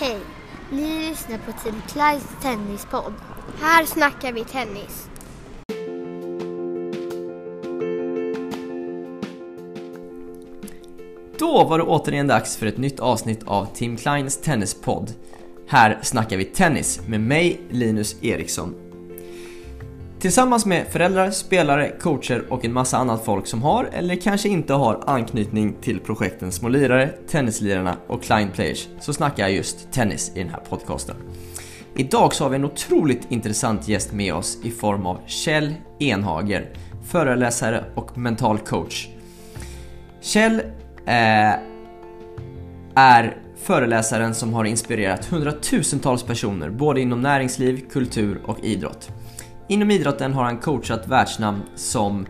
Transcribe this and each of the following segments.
Hej! Ni lyssnar på Team Clydes tennispodd. Här snackar vi tennis. Då var det återigen dags för ett nytt avsnitt av Tim Kleins tennispodd. Här snackar vi tennis med mig, Linus Eriksson. Tillsammans med föräldrar, spelare, coacher och en massa annat folk som har eller kanske inte har anknytning till projekten Små lirare, Tennislirarna och Klein Players så snackar jag just tennis i den här podcasten. Idag så har vi en otroligt intressant gäst med oss i form av Kjell Enhager, föreläsare och mental coach. Kjell eh, är föreläsaren som har inspirerat hundratusentals personer både inom näringsliv, kultur och idrott. Inom idrotten har han coachat världsnamn som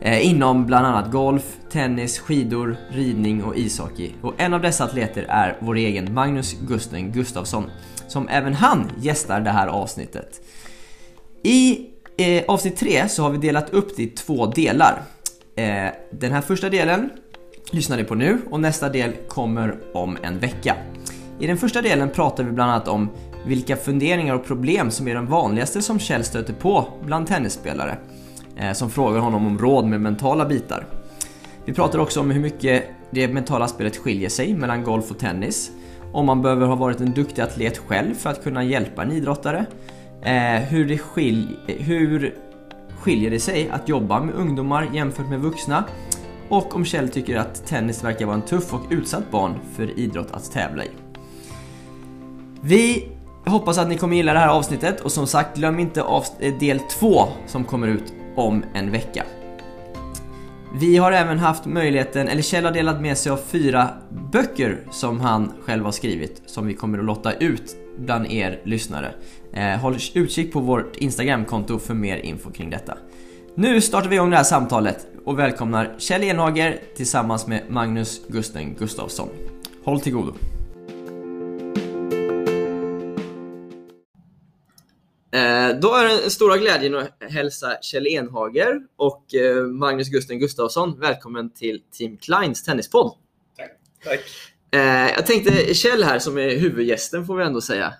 eh, inom bland annat golf, tennis, skidor, ridning och ishockey. Och en av dessa atleter är vår egen Magnus Gusten Gustafsson, som även han gästar det här avsnittet. I eh, avsnitt 3 så har vi delat upp det i två delar. Eh, den här första delen lyssnar ni på nu och nästa del kommer om en vecka. I den första delen pratar vi bland annat om vilka funderingar och problem som är de vanligaste som Kjell stöter på bland tennisspelare eh, som frågar honom om råd med mentala bitar. Vi pratar också om hur mycket det mentala spelet skiljer sig mellan golf och tennis, om man behöver ha varit en duktig atlet själv för att kunna hjälpa en idrottare, eh, hur, det skil hur skiljer det sig att jobba med ungdomar jämfört med vuxna och om Kjell tycker att tennis verkar vara en tuff och utsatt barn för idrott att tävla i. Vi jag hoppas att ni kommer gilla det här avsnittet och som sagt glöm inte eh, del 2 som kommer ut om en vecka. Vi har även haft möjligheten, eller Kjell har delat med sig av fyra böcker som han själv har skrivit som vi kommer att lotta ut bland er lyssnare. Eh, håll utkik på vårt Instagramkonto för mer info kring detta. Nu startar vi igång det här samtalet och välkomnar Kjell Enhager tillsammans med Magnus Gusten Gustafsson. Håll till godo. Då är det en stora glädjen att hälsa Kjell Enhager och eh, Magnus Gusten Gustafsson välkommen till Team Kleins tennispodd. Tack. Tack. Eh, jag tänkte Kjell här som är huvudgästen får vi ändå säga.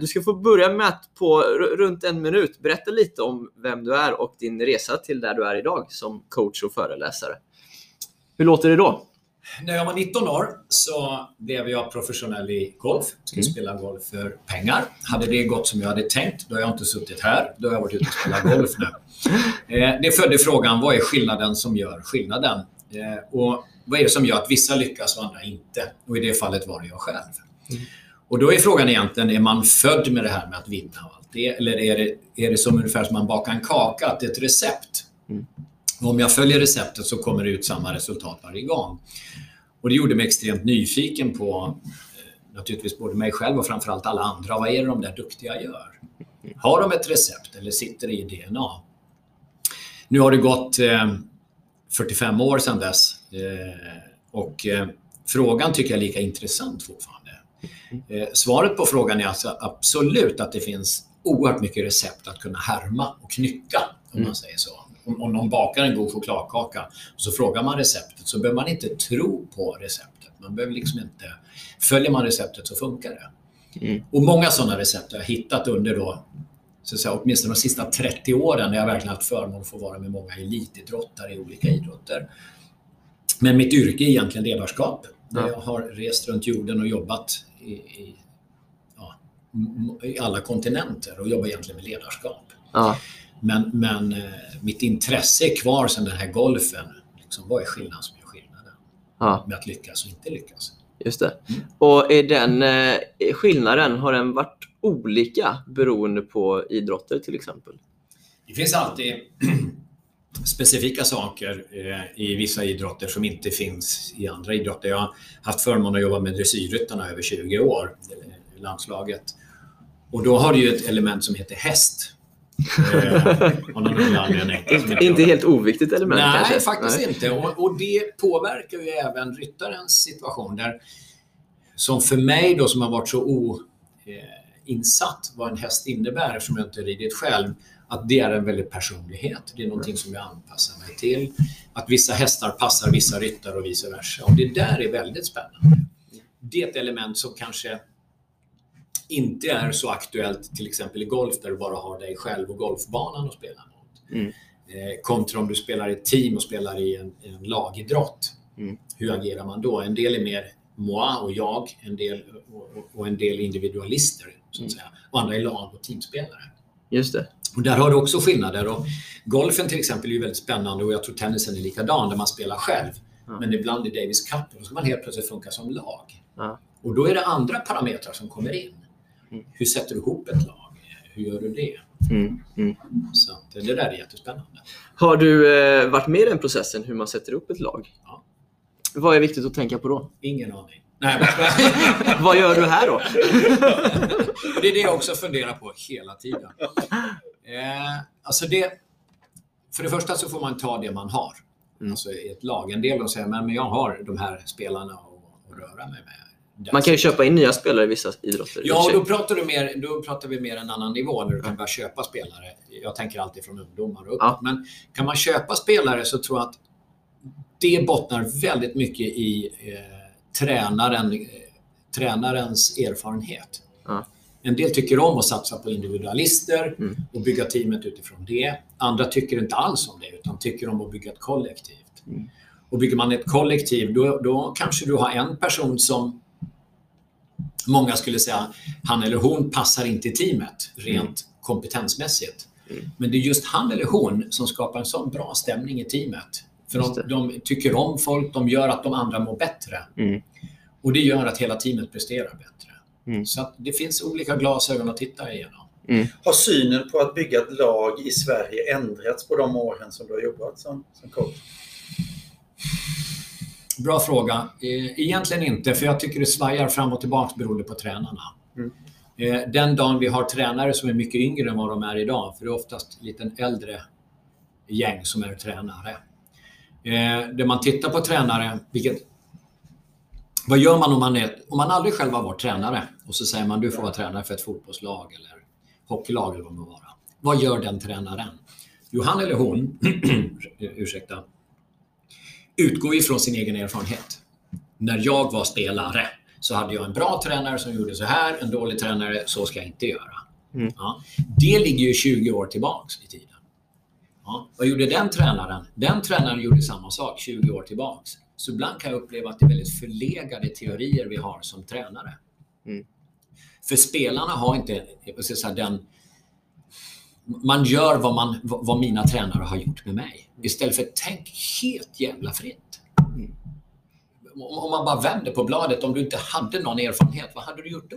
Du ska få börja med att på runt en minut berätta lite om vem du är och din resa till där du är idag som coach och föreläsare. Hur låter det då? När jag var 19 år så blev jag professionell i golf. Skulle mm. spela golf för pengar. Hade det gått som jag hade tänkt, då har jag inte suttit här. Då har jag varit ute och spelat golf nu. Eh, det födde frågan, vad är skillnaden som gör skillnaden? Eh, och vad är det som gör att vissa lyckas och andra inte? Och i det fallet var det jag själv. Mm. Och då är frågan egentligen, är man född med det här med att vinna och allt det? Eller är det, är det som ungefär som man bakar en kaka, att det är ett recept? Mm. Om jag följer receptet så kommer det ut samma resultat varje gång. Och det gjorde mig extremt nyfiken på eh, naturligtvis både mig själv och framförallt alla andra. Vad är det de där duktiga gör? Har de ett recept eller sitter det i DNA? Nu har det gått eh, 45 år sedan dess eh, och eh, frågan tycker jag är lika intressant fortfarande. Eh, svaret på frågan är alltså absolut att det finns oerhört mycket recept att kunna härma och knycka, om man säger så om, någon bakar en god chokladkaka och så frågar man receptet så behöver man inte tro på receptet. Man behöver liksom inte... Följer man receptet så funkar det. Mm. Och många sådana recept har jag hittat under då, så att säga, åtminstone de sista 30 åren när jag verkligen haft förmånen att få vara med många elitidrottare i olika idrotter. Men mitt yrke är egentligen ledarskap. Där jag har rest runt jorden och jobbat i, i, ja, i alla kontinenter och jobbar egentligen med ledarskap. Ja. Men, men eh, mitt intresse är kvar sen den här golfen. Liksom, vad är skillnaden som gör skillnaden? Ja. Med att lyckas och inte lyckas. Just det. Mm. Och är den eh, skillnaden, har den varit olika beroende på idrotter till exempel? Det finns alltid specifika saker eh, i vissa idrotter som inte finns i andra idrotter. Jag har haft förmånen att jobba med dressyrryttarna över 20 år, landslaget. Och då har du ju ett element som heter häst Eh, inte helt oviktigt element Nej, kanske? faktiskt Nej. inte. Och, och, det påverkar ju även ryttarens situation. Där, som för mig då som har varit så oinsatt vad en häst innebär eftersom jag inte ridit själv, att det är en väldig personlighet. Det är någonting som jag anpassar mig till. Att vissa hästar passar vissa ryttare och vice versa. Och det där är väldigt spännande. Det är ett element som kanske inte är så aktuellt till exempel i golf där du bara har dig själv och golfbanan att spela mot. Mm. Eh, kontra om du spelar i ett team och spelar i en, en lagidrott. Mm. Hur agerar man då? En del är mer moi och jag en del, och, och- en del individualister. Så att Mm. säga. Och andra är lag och teamspelare. Just det. Och där har du också skillnader. Och golfen till exempel är väldigt spännande och jag tror tennisen är likadan där man spelar själv. Ja. Men ibland i Davis Cup då ska man helt plötsligt funka som lag. Ja. Och då är det andra parametrar som kommer in. Hur sätter du ihop ett lag? Hur gör du det? Mm. Mm. Så att det där är jättespännande. Har du eh, varit med i den processen, hur man sätter upp ett lag? Ja. Vad är viktigt att tänka på då? Ingen aning. Nej, men, Vad gör du här då? det är det jag också funderar på hela tiden. Eh, alltså det, för det första så får man ta det man har. Mm. Alltså i ett lag. En del de säger men jag har de här spelarna att röra mig med. Man kan ju köpa in nya spelare i vissa idrotter. Ja, då pratar, du mer, då pratar vi mer en annan nivå när du kan börja köpa spelare. Jag tänker alltid från ungdomar och uppåt. Ja. Men kan man köpa spelare så tror jag att det bottnar väldigt mycket i eh, tränaren, eh, tränarens erfarenhet. Ja. En del tycker om att satsa på individualister Mm. och bygga teamet utifrån det. Andra tycker inte alls om det utan tycker om att bygga ett kollektivt. Mm. Och bygger man ett kollektiv då, då kanske du har en person som många skulle säga han eller hon passar inte i teamet rent kompetensmässigt. Mm. Men det är just han eller hon som skapar en sån bra stämning i teamet. För de, de tycker om folk, de gör att de andra mår bättre. Mm. Och det gör att hela teamet presterar bättre. Mm. Så att det finns olika glasögon att titta igenom. Har synen på att bygga ett lag i Sverige ändrats på de åren som du har jobbat som, som coach? Bra fråga. Eh, Egentligen inte, för jag tycker det svajar fram och tillbaka beroende på tränarna. Mm. Eh, Den dagen vi har tränare som är mycket yngre än vad de är idag, för det är oftast lite en äldre gäng som är tränare. Eh, Där man tittar på tränare, vilket... Vad gör man om man, är, om man aldrig själv har varit tränare och så säger man du får vara tränare för ett fotbollslag eller hockeylag eller vad det må vara. Vad gör den tränaren? Jo, han eller hon, ursäkta, utgår ifrån sin egen erfarenhet. När jag var spelare så hade jag en bra tränare som gjorde så här, en dålig tränare, så ska jag inte göra. Mm. Ja, det ligger ju 20 år tillbaks i tiden. Ja, vad gjorde den tränaren? Den tränaren gjorde samma sak 20 år tillbaks. Så ibland kan jag uppleva att det är väldigt förlegade teorier vi har som tränare. Mm. För spelarna har inte jag ska säga, den... Man gör vad, man, vad mina tränare har gjort med mig. Istället för att tänk helt jävla fritt. Mm. Om om man bara vänder på bladet, om du inte hade någon erfarenhet, vad hade du gjort då?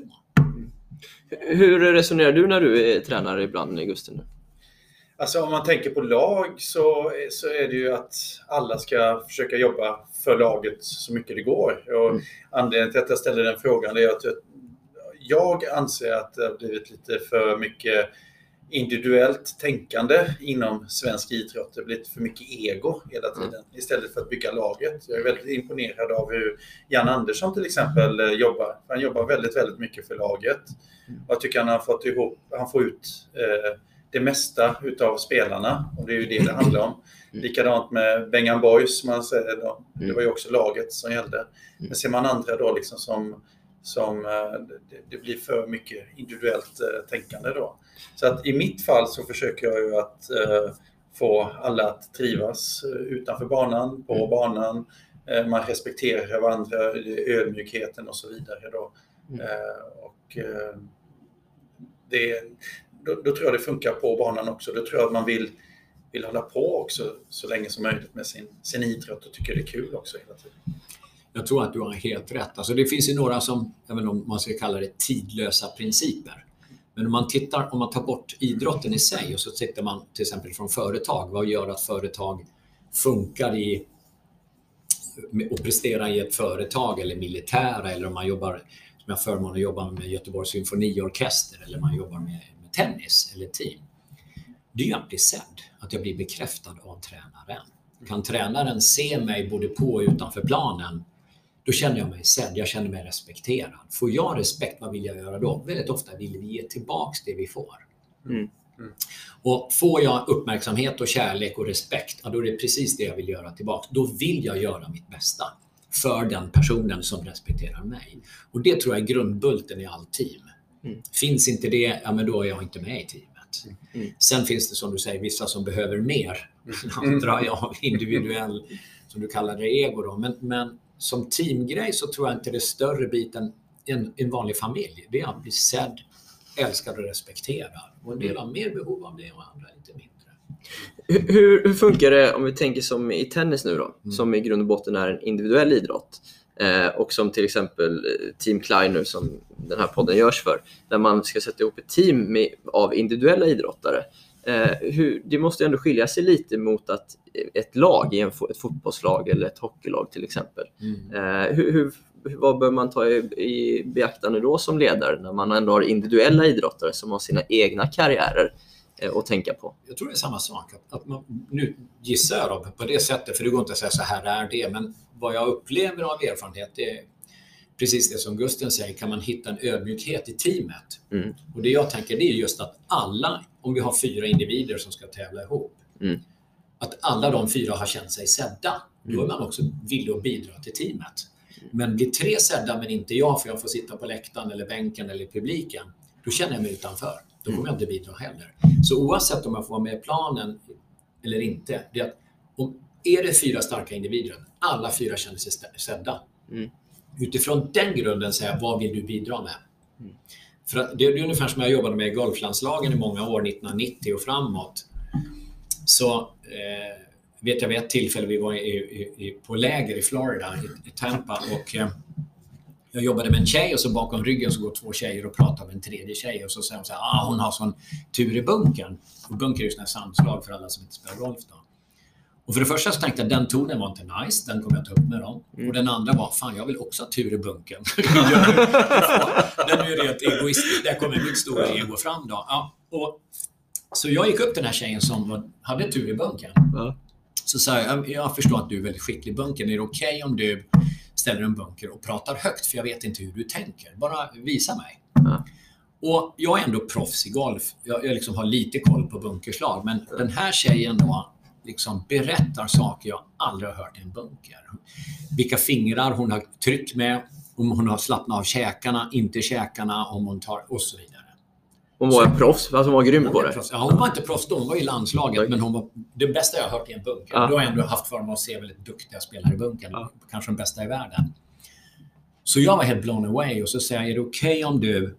Hur resonerar du när du är tränare ibland, Gusten? Alltså om man tänker på lag så, så är det ju att alla ska försöka jobba för laget så mycket det går. Och Mm. Anledningen till att jag ställer den frågan är att jag, jag anser att det har blivit lite för mycket individuellt tänkande inom svensk idrott. Det har blivit för mycket ego hela tiden istället för att bygga laget. Jag är väldigt imponerad av hur Jan Andersson till exempel eh, jobbar. Han jobbar väldigt, väldigt mycket för laget. Och jag tycker han har fått ihop, han får ut eh, det mesta utav spelarna och det är ju det det handlar om. Mm. Likadant med Bengan Boys, man säger det Mm. var ju också laget som gällde. Men ser man andra då liksom som, som eh, det, blir för mycket individuellt eh, tänkande då. Så att i mitt fall så försöker jag ju att eh, få alla att trivas utanför banan, på Mm. banan. Man respekterar varandra, ödmjukheten och så vidare då. Mm. Och det, då, då tror jag det funkar på banan också. Då tror jag att man vill, vill hålla på också så länge som möjligt med sin, sin idrott och tycker det är kul också hela tiden. Jag tror att du har helt rätt. Alltså det finns ju några som, jag vet inte om man ska kalla det tidlösa principer. Men om man tittar, om man tar bort idrotten i sig och så tittar man till exempel från företag. Vad gör att företag funkar i och presterar i ett företag eller militära eller om man jobbar, som jag har förmånen att jobba med Göteborgs symfoniorkester eller man jobbar med, med tennis eller team. Det är ju att bli sedd, att jag blir bekräftad av tränaren. Kan tränaren se mig både på och utanför planen, då känner jag mig sedd, jag känner mig respekterad. Får jag respekt, vad vill jag göra då? Väldigt ofta vill vi ge tillbaks det vi får. Mm. Mm. Och får jag uppmärksamhet och kärlek och respekt, ja, då är det precis det jag vill göra tillbaks. Då vill jag göra mitt bästa för den personen som respekterar mig. Och det tror jag är grundbulten i all team. Mm. Finns inte det, ja men då är jag inte med i teamet. Mm. Sen finns det som du säger vissa som behöver mer. Andra ja, individuell, som du kallar det, ego. Då. Men, men som teamgrej så tror jag inte det är större biten en, en vanlig familj. Det är att bli sedd, älskad och respekterad. Och en del har mer behov av det och andra lite mindre. Hur, hur, hur funkar det om vi tänker som i tennis nu då, Mm. som i grund och botten är en individuell idrott eh, och som till exempel eh, Team Klein nu som den här podden görs för, där man ska sätta ihop ett team med, av individuella idrottare. Eh, hur, det måste ändå skilja sig lite mot att ett lag, en, ett fotbollslag eller ett hockeylag till exempel. Eh, hur, hur, vad bör man ta i, i beaktande då som ledare när man ändå har individuella idrottare som har sina egna karriärer eh, att tänka på? Jag tror det är samma sak. Att, att man, nu gissar jag då på det sättet, för det går inte att säga så här är det, men vad jag upplever av erfarenhet är precis det som Gusten säger, kan man hitta en ödmjukhet i teamet? Mm. Och det jag tänker det är just att alla, om vi har fyra individer som ska tävla ihop, Mm. att alla de fyra har känt sig sedda. Då är man också villig att bidra till teamet. Men blir tre sedda men inte jag för jag får sitta på läktaren eller bänken eller publiken, då känner jag mig utanför. Då kommer jag inte bidra heller. Så oavsett om jag får vara med i planen eller inte, det är att om är det fyra starka individer, alla fyra känner sig sedda. Mm. Utifrån den grunden säga vad vill du bidra med? För att det är ungefär som jag jobbade med i golflandslagen i många år, 1990 och framåt. Så eh, vet jag vid ett tillfälle, vi var i, i, i, på läger i Florida, i, Tampa och eh, jag jobbade med en tjej och så bakom ryggen så går två tjejer och pratar med en tredje tjej och så säger de så här, ah, hon har sån tur i bunkern. Och bunker är ju sån här sandslag för alla som inte spelar golf då. Och för det första så tänkte jag den tonen var inte nice, den kommer jag ta upp med dem. Och den andra var, fan jag vill också ha tur i bunkern. den är ju rent egoistisk, där kommer mitt stora ego fram då. Ja, och, så jag gick upp till den här tjejen som var, hade tur i bunkern. Ja. Så sa jag, "Jag- förstår att du är väldigt skicklig i bunkern. Är det okej om du ställer en bunker och pratar högt? För jag vet inte hur du tänker. Bara visa mig. Ja. Och jag är ändå proffs i golf. Jag, jag liksom har lite koll på bunkerslag. Men den här tjejen då liksom berättar saker jag aldrig har hört i en bunker. Vilka fingrar hon har tryckt med, om hon har slappnat av käkarna, inte käkarna, om hon tar och så vidare. Hon var en proffs, alltså hon var grym Hon på det. proffs. Ja, hon var inte proffs då, hon var i landslaget, men hon var det bästa jag har hört i en bunker. Ja. Då har jag ändå haft förmånen att se väldigt duktiga spelare i bunkern, Ja. kanske de bästa i världen. Så jag var helt blown away och så säger jag, är det okej om du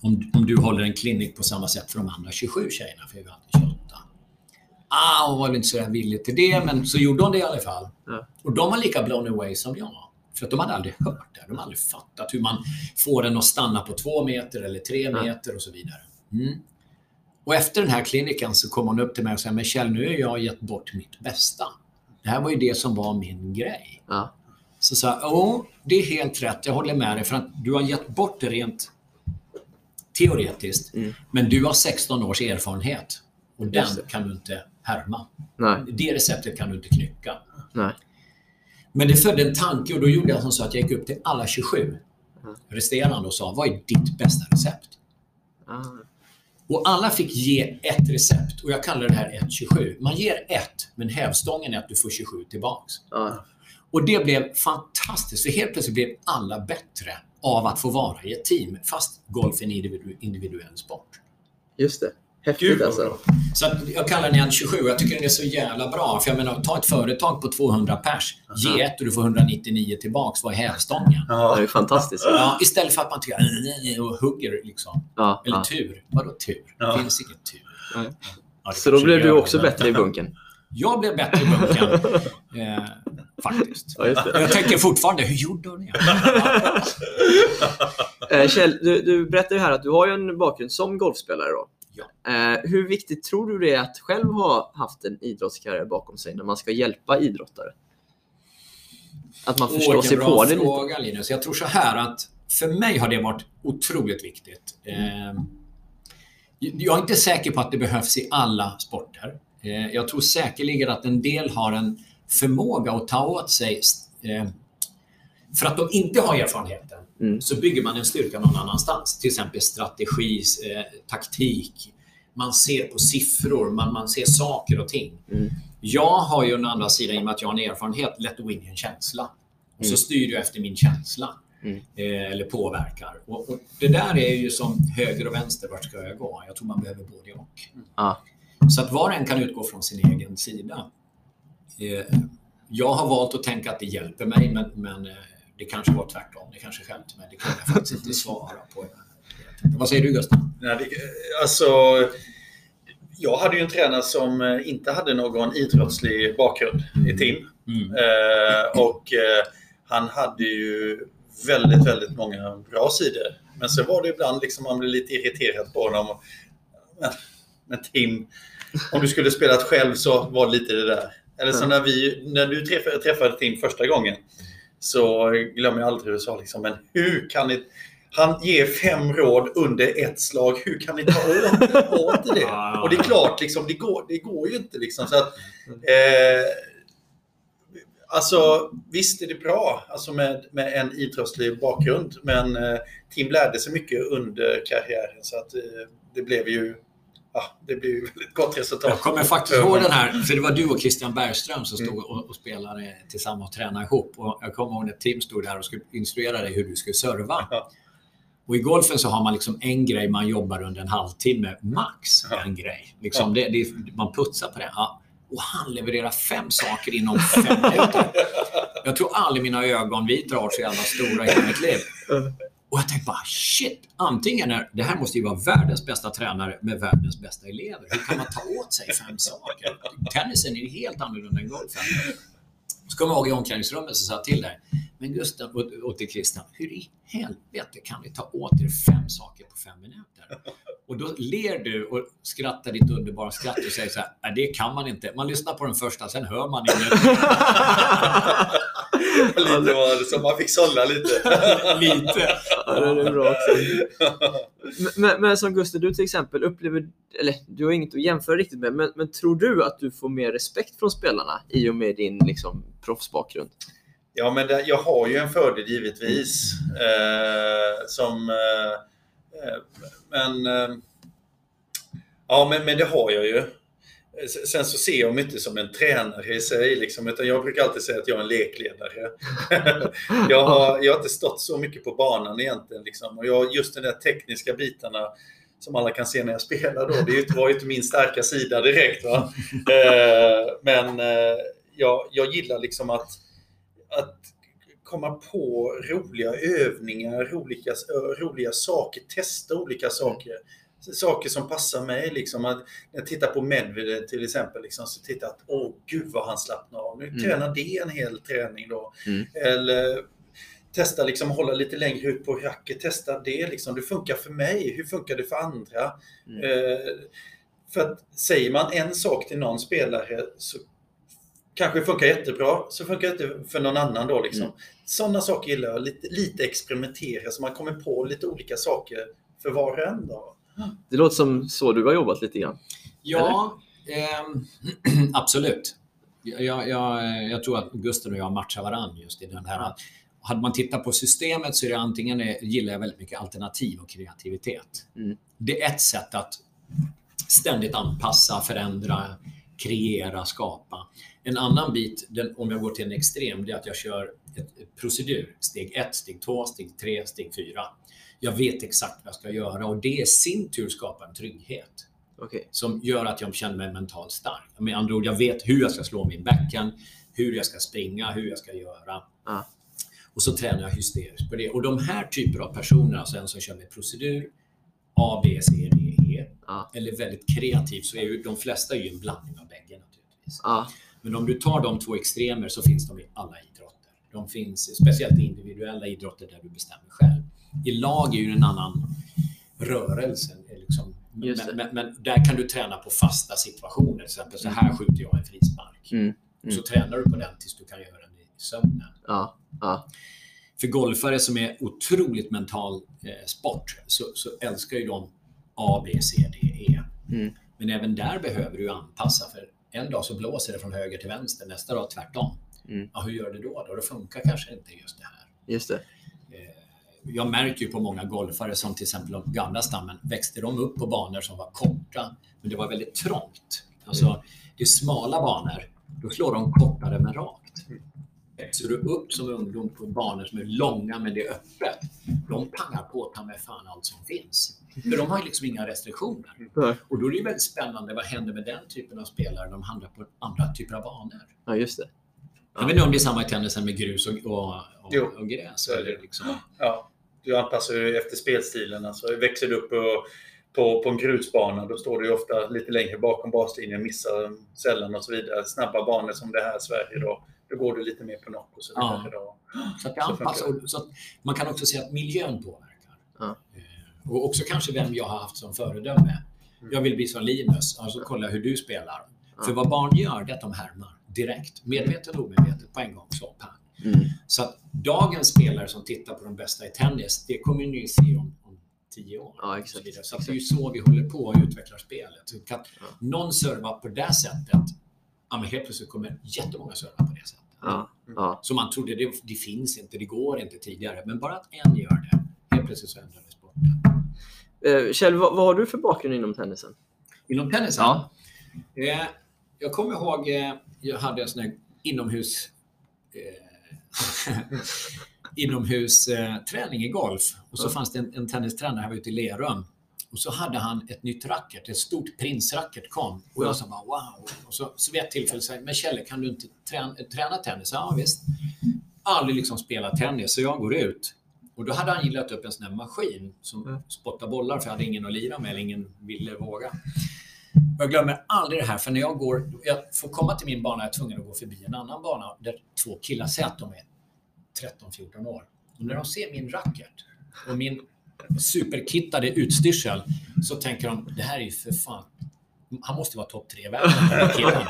om, om du håller en klinik på samma sätt för de andra 27 tjejerna, för vi var alltid 28. Ah, hon var väl inte så villig till det, men så gjorde hon det i alla fall. Ja. Och de var lika blown away som jag. För att de hade aldrig hört det. De hade aldrig fattat hur man får den att stanna på två meter eller tre Ja. meter och så vidare. Mm. Och efter den här kliniken så kom hon upp till mig och sa, men Kjell, nu har jag gett bort mitt bästa. Det här var ju det som var min grej. Ja. Så sa jag, åh, det är helt rätt, jag håller med dig för att du har gett bort det rent teoretiskt. Mm. Men du har 16 års erfarenhet och den kan du inte härma. Nej, Det receptet kan du inte knycka. nej. Men det födde en tanke och då gjorde jag som så att jag gick upp till alla 27 Mm. resterande och sa, vad är ditt bästa recept? Ah, Och alla fick ge ett recept och jag kallar det här 1-27. Man ger ett, men hävstången är att du får 27 tillbaks. ja. Och det blev fantastiskt, för helt plötsligt blev alla bättre av att få vara i ett team, fast golf är en individu- individuell sport. Just det. Häftigt Gud, alltså. Så att jag kallar den 1-27 och jag tycker den är så jävla bra. För jag menar, ta ett företag på 200 pers, ge ett och du får 199 tillbaks, vad är hävstången? Det är Ja. fantastiskt. Ja, istället för att man tycker och hugger liksom. Ja, Eller ja. tur. Vadå tur? Ja. Det finns inget tur. Nej. Ja, det Så då blev det du också men- bättre i bunken. Jag blev bättre i bunkern. eh, faktiskt. Ja, det. Jag tänker fortfarande, hur gjorde hon det? Eh, Kjell, du, du berättade ju här att du har en bakgrund som golfspelare. Då. Ja. Eh, hur viktigt tror du det är att själv ha haft en idrottskarriär bakom sig när man ska hjälpa idrottare? Att man förstår Åh, sig vilken på bra det lite. fråga, Linus. Jag tror så här att för mig har det varit otroligt viktigt. Eh, jag är inte säker på att det behövs i alla sporter. Eh, jag tror säkerligen att en del har en förmåga att ta åt sig eh, för att de inte har erfarenheten Mm. så bygger man en styrka någon annanstans. Till exempel strategi, eh, taktik. Man ser på siffror, man, man ser saker och ting. Mm. Jag har ju å andra sidan, i och med att jag har en erfarenhet, lätt att gå in i en känsla. Och så Mm. styr jag efter min känsla. Mm. Eh, eller påverkar. Och, och det där är ju som höger och vänster, vart ska jag gå? Jag tror man behöver både och. Ja. Så att var och en kan utgå från sin egen sida. Eh, jag har valt att tänka att det hjälper mig, men, men eh, det kanske var tvärtom. Det kanske skämte mig. Det kan jag faktiskt inte svara på. Vad säger du Gustav? Nej, det, alltså, jag hade ju en tränare som inte hade någon idrottslig bakgrund i Tim. Mm. Eh, och eh, han hade ju väldigt, väldigt många bra sidor. Men så var det ibland liksom man blev lite irriterad på honom. Men, men Tim, om du skulle spelat själv så var det lite det där. Eller så när, vi, när du träffade, träffade Tim första gången så glömmer jag aldrig hur du sa liksom, men hur kan ni... Han ger fem råd under ett slag. Hur kan ni ta åt, er det? Och det är klart, liksom, det, går, det går ju inte. Liksom, så att, eh, alltså, visst är det bra alltså med, med en idrottslig bakgrund, men eh, Tim lärde sig mycket under karriären. Så att, eh, det blev ju ja, det blev ju väldigt gott resultat. Jag kommer faktiskt ihåg den här, för det var du och Christian Bergström som stod och, och spelade tillsammans och tränade ihop. Och jag kommer ihåg när Tim stod där och skulle instruera dig hur du skulle serva. Ja. Och i golfen så har man liksom en grej man jobbar under en halvtimme, max Ja. en grej. Liksom det, det, man putsar på det. Ja. Och han levererar fem saker inom fem minuter. Jag tror aldrig mina ögonvitor har varit så jävla stora i hela mitt liv. Och jag tänkte bara shit, antingen är det här måste ju vara världens bästa tränare med världens bästa elever. Hur kan man ta åt sig fem saker? Tennisen är ju helt annorlunda än golfen. Så kommer jag ihåg i omklädningsrummet så sa jag till dig, men Gustav och, och till Christian, hur i helvete kan ni ta åt er fem saker på fem minuter? Och då ler du och skrattar ditt underbara skratt och säger så här, nej det kan man inte. Man lyssnar på den första, sen hör man inget. lite var det som man fick sålla lite. Lite. Ja, det är bra också. Men, men, som Gustav, du till exempel upplever, eller du har inget att jämföra riktigt med, men, men tror du att du får mer respekt från spelarna i och med din liksom, proffsbakgrund? Ja, men det, jag har ju en fördel givetvis. Eh, som, eh, men, eh, ja, men, men det har jag ju. Sen så ser jag mig inte som en tränare i sig, liksom, utan jag brukar alltid säga att jag är en lekledare. jag, har, jag har inte stått så mycket på banan egentligen. Liksom, och jag, just de där tekniska bitarna som alla kan se när jag spelar då, det var ju inte min starka sida direkt. Va? Eh, men eh, jag, jag gillar liksom att att komma på roliga övningar, olika, roliga saker, testa olika saker. Saker som passar mig. Liksom. Att, när jag tittar på Medvedev till exempel, liksom, så tittar jag att åh gud vad han slappnar av. Nu Mm. tränar det en hel träning då. Mm. Eller testa liksom hålla lite längre ut på racket. Testa det liksom. Det funkar för mig. Hur funkar det för andra? Mm. Eh, för att säger man en sak till någon spelare så kanske funkar jättebra, så funkar det inte för någon annan då. Liksom. Mm. Sådana saker gillar jag. Lite, lite experimentera så man kommer på lite olika saker för var och en. Då. Det låter som så du har jobbat lite grann. Ja, ehm, absolut. Jag, jag, jag tror att Gusten och jag matchar varandra just i den här. Hade man tittat på systemet så är det antingen eh, gillar jag väldigt mycket alternativ och kreativitet. Mm. Det är ett sätt att ständigt anpassa, förändra, kreera, skapa. En annan bit, den, om jag går till en extrem, det är att jag kör ett, procedur. Steg 1, steg 2, steg 3, steg 4. Jag vet exakt vad jag ska göra och det i sin tur skapar en trygghet Okej. som gör att jag känner mig mentalt stark. Med andra ord, jag vet hur jag ska slå min backhand, hur jag ska springa, hur jag ska göra. Ja. Och så tränar jag hysteriskt på det. Och de här typer av personer, alltså en som kör med procedur, A, B, C, D, Ja. eller väldigt kreativ, så är ju de flesta ju en blandning av bägge naturligtvis. Ja. Men om du tar de två extremer så finns de i alla idrotter. De finns speciellt i individuella idrotter där du bestämmer själv. I lag är ju en annan rörelse. Liksom. Men, men, men där kan du träna på fasta situationer. Till exempel så här skjuter jag en frispark. Mm. Och så tränar du på den tills du kan göra den i sömnen. Ja. Ja. För golfare som är otroligt mental eh, sport så, så älskar ju de A, B, C, D, E. Mm. Men även där behöver du anpassa för en dag så blåser det från höger till vänster, nästa dag tvärtom. Mm. Ja, hur gör du då? då? Det funkar kanske inte just det här. Just det. Eh, Jag märker ju på många golfare som till exempel de gamla stammen, växte de upp på banor som var korta, men det var väldigt trångt. Alltså, det är smala banor, då slår de kortare men rakt. Växer du upp som ungdom på banor som är långa men det är öppet, de pangar på ta med fan allt som finns. För de har ju liksom inga restriktioner. Och då är det ju väldigt spännande, vad händer med den typen av spelare när de hamnar på andra typer av banor? Ja, just det. Jag vet inte om det är samma i tennisen med grus och, och, och, och gräs. Eller liksom. Ja, du anpassar ju efter spelstilen. Alltså, växer du upp på, på, på en grusbana, då står du ju ofta lite längre bakom baslinjen, missar sällan och så vidare. Snabba banor som det här i Sverige då, då går du lite mer på knock och så vidare. Då. Så, att det anpassar, så att man kan också se att miljön påverkar. Ja. Eh, Och också kanske vem jag har haft som föredöme. Jag vill bli som Linus, alltså kolla hur du spelar. För vad barn gör, det är att de härmar direkt. Medvetet och omedvetet på en gång. Så, pang. Mm. så att dagens spelare som tittar på de bästa i tennis, det kommer ni se om, om tio år. Ja, exakt, Så, så att det är ju så vi håller på och utvecklar spelet. Så kan Ja. någon serva på det sättet, ja, men helt plötsligt kommer jättemånga serva på det sättet. Ja, ja. Så man trodde det, det finns inte, det går inte tidigare. Men bara att en gör det, helt plötsligt så ändrar det sporten. Eh, Kjell, vad, vad har du för bakgrund inom tennisen? Inom tennisen? Ja. Eh, jag kommer ihåg, eh, jag hade en sån här inomhus... Eh, inomhus eh, träning i golf. Och så fanns det en, en tennistränare här ute i Lerum. Och så hade han ett nytt racket, ett stort prinsracket kom. Och jag sa bara wow. Och så, så vid ett tillfälle sa jag, men Kjelle kan du inte träna, träna tennis? Ja visst. Aldrig liksom spelat tennis, så jag går ut. Och då hade han gillat upp en sån här maskin som Mm. spottar bollar för jag hade ingen att lira med eller ingen ville våga. Och jag glömmer aldrig det här, för när jag går, jag får komma till min bana, jag är tvungen att gå förbi en annan bana där två killar säger att de är 13-14 år. Och när de ser min racket och min superkittade utstyrsel så tänker de, det här är ju för fan, han måste vara topp tre i världen, den här killen.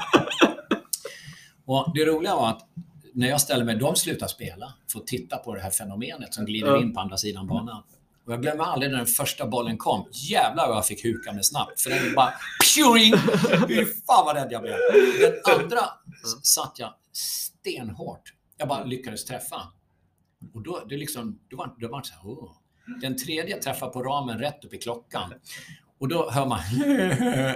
Och det roliga var att när jag ställer mig, de slutar spela för att titta på det här fenomenet som glider in på andra sidan banan. Och jag glömmer aldrig när den första bollen kom. Jävlar vad jag fick huka mig snabbt. För den bara... Pjuring! Fy fan vad rädd jag blev. Den andra satt jag stenhårt. Jag bara lyckades träffa. Och då, det liksom, då var det var så här, oh. Den tredje träffade på ramen rätt upp i klockan. Och då hör man...